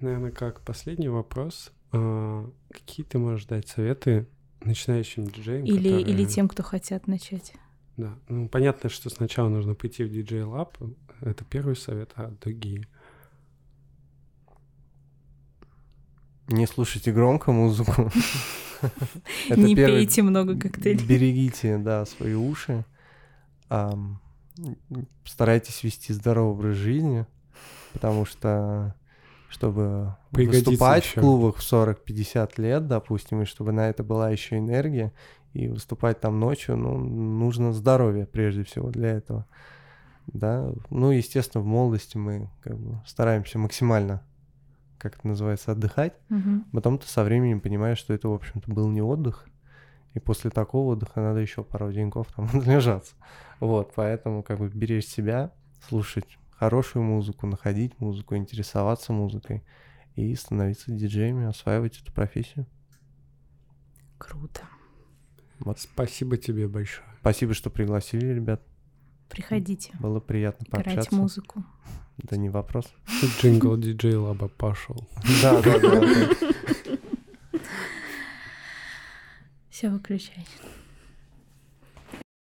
Speaker 3: Наверное, как последний вопрос. а, какие ты можешь дать советы начинающим диджеям?
Speaker 2: Или, или
Speaker 3: которые-
Speaker 2: тем, кто хотят начать.
Speaker 3: Да. Ну, понятно, что сначала нужно пойти в DJ Lab. Это первый совет, а другие.
Speaker 1: Не слушайте громко музыку.
Speaker 2: Не пейте много коктейлей.
Speaker 1: Берегите, да, свои уши. Старайтесь вести здоровый образ жизни, потому что чтобы
Speaker 3: Пригодится
Speaker 1: выступать
Speaker 3: ещё.
Speaker 1: в клубах в 40-50 лет, допустим, и чтобы на это была еще энергия, и выступать там ночью, ну, нужно здоровье прежде всего для этого. Да, ну, естественно, в молодости мы как бы стараемся максимально, как это называется, отдыхать.
Speaker 2: Мгм.
Speaker 1: Потом ты со временем понимаешь, что это, в общем-то, был не отдых. И после такого отдыха надо еще пару деньков там отлежаться. Вот, поэтому как бы беречь себя, слушать хорошую музыку, находить музыку, интересоваться музыкой и становиться диджеями, осваивать эту профессию.
Speaker 2: Круто.
Speaker 1: Вот.
Speaker 3: Спасибо тебе большое.
Speaker 1: Спасибо, что пригласили, ребят.
Speaker 2: Приходите,
Speaker 1: Было приятно
Speaker 2: играть
Speaker 1: пообщаться.
Speaker 2: музыку.
Speaker 1: Да не вопрос.
Speaker 3: Джингл диджей Лаба пошел.
Speaker 1: Да, да, да.
Speaker 2: Все, выключай.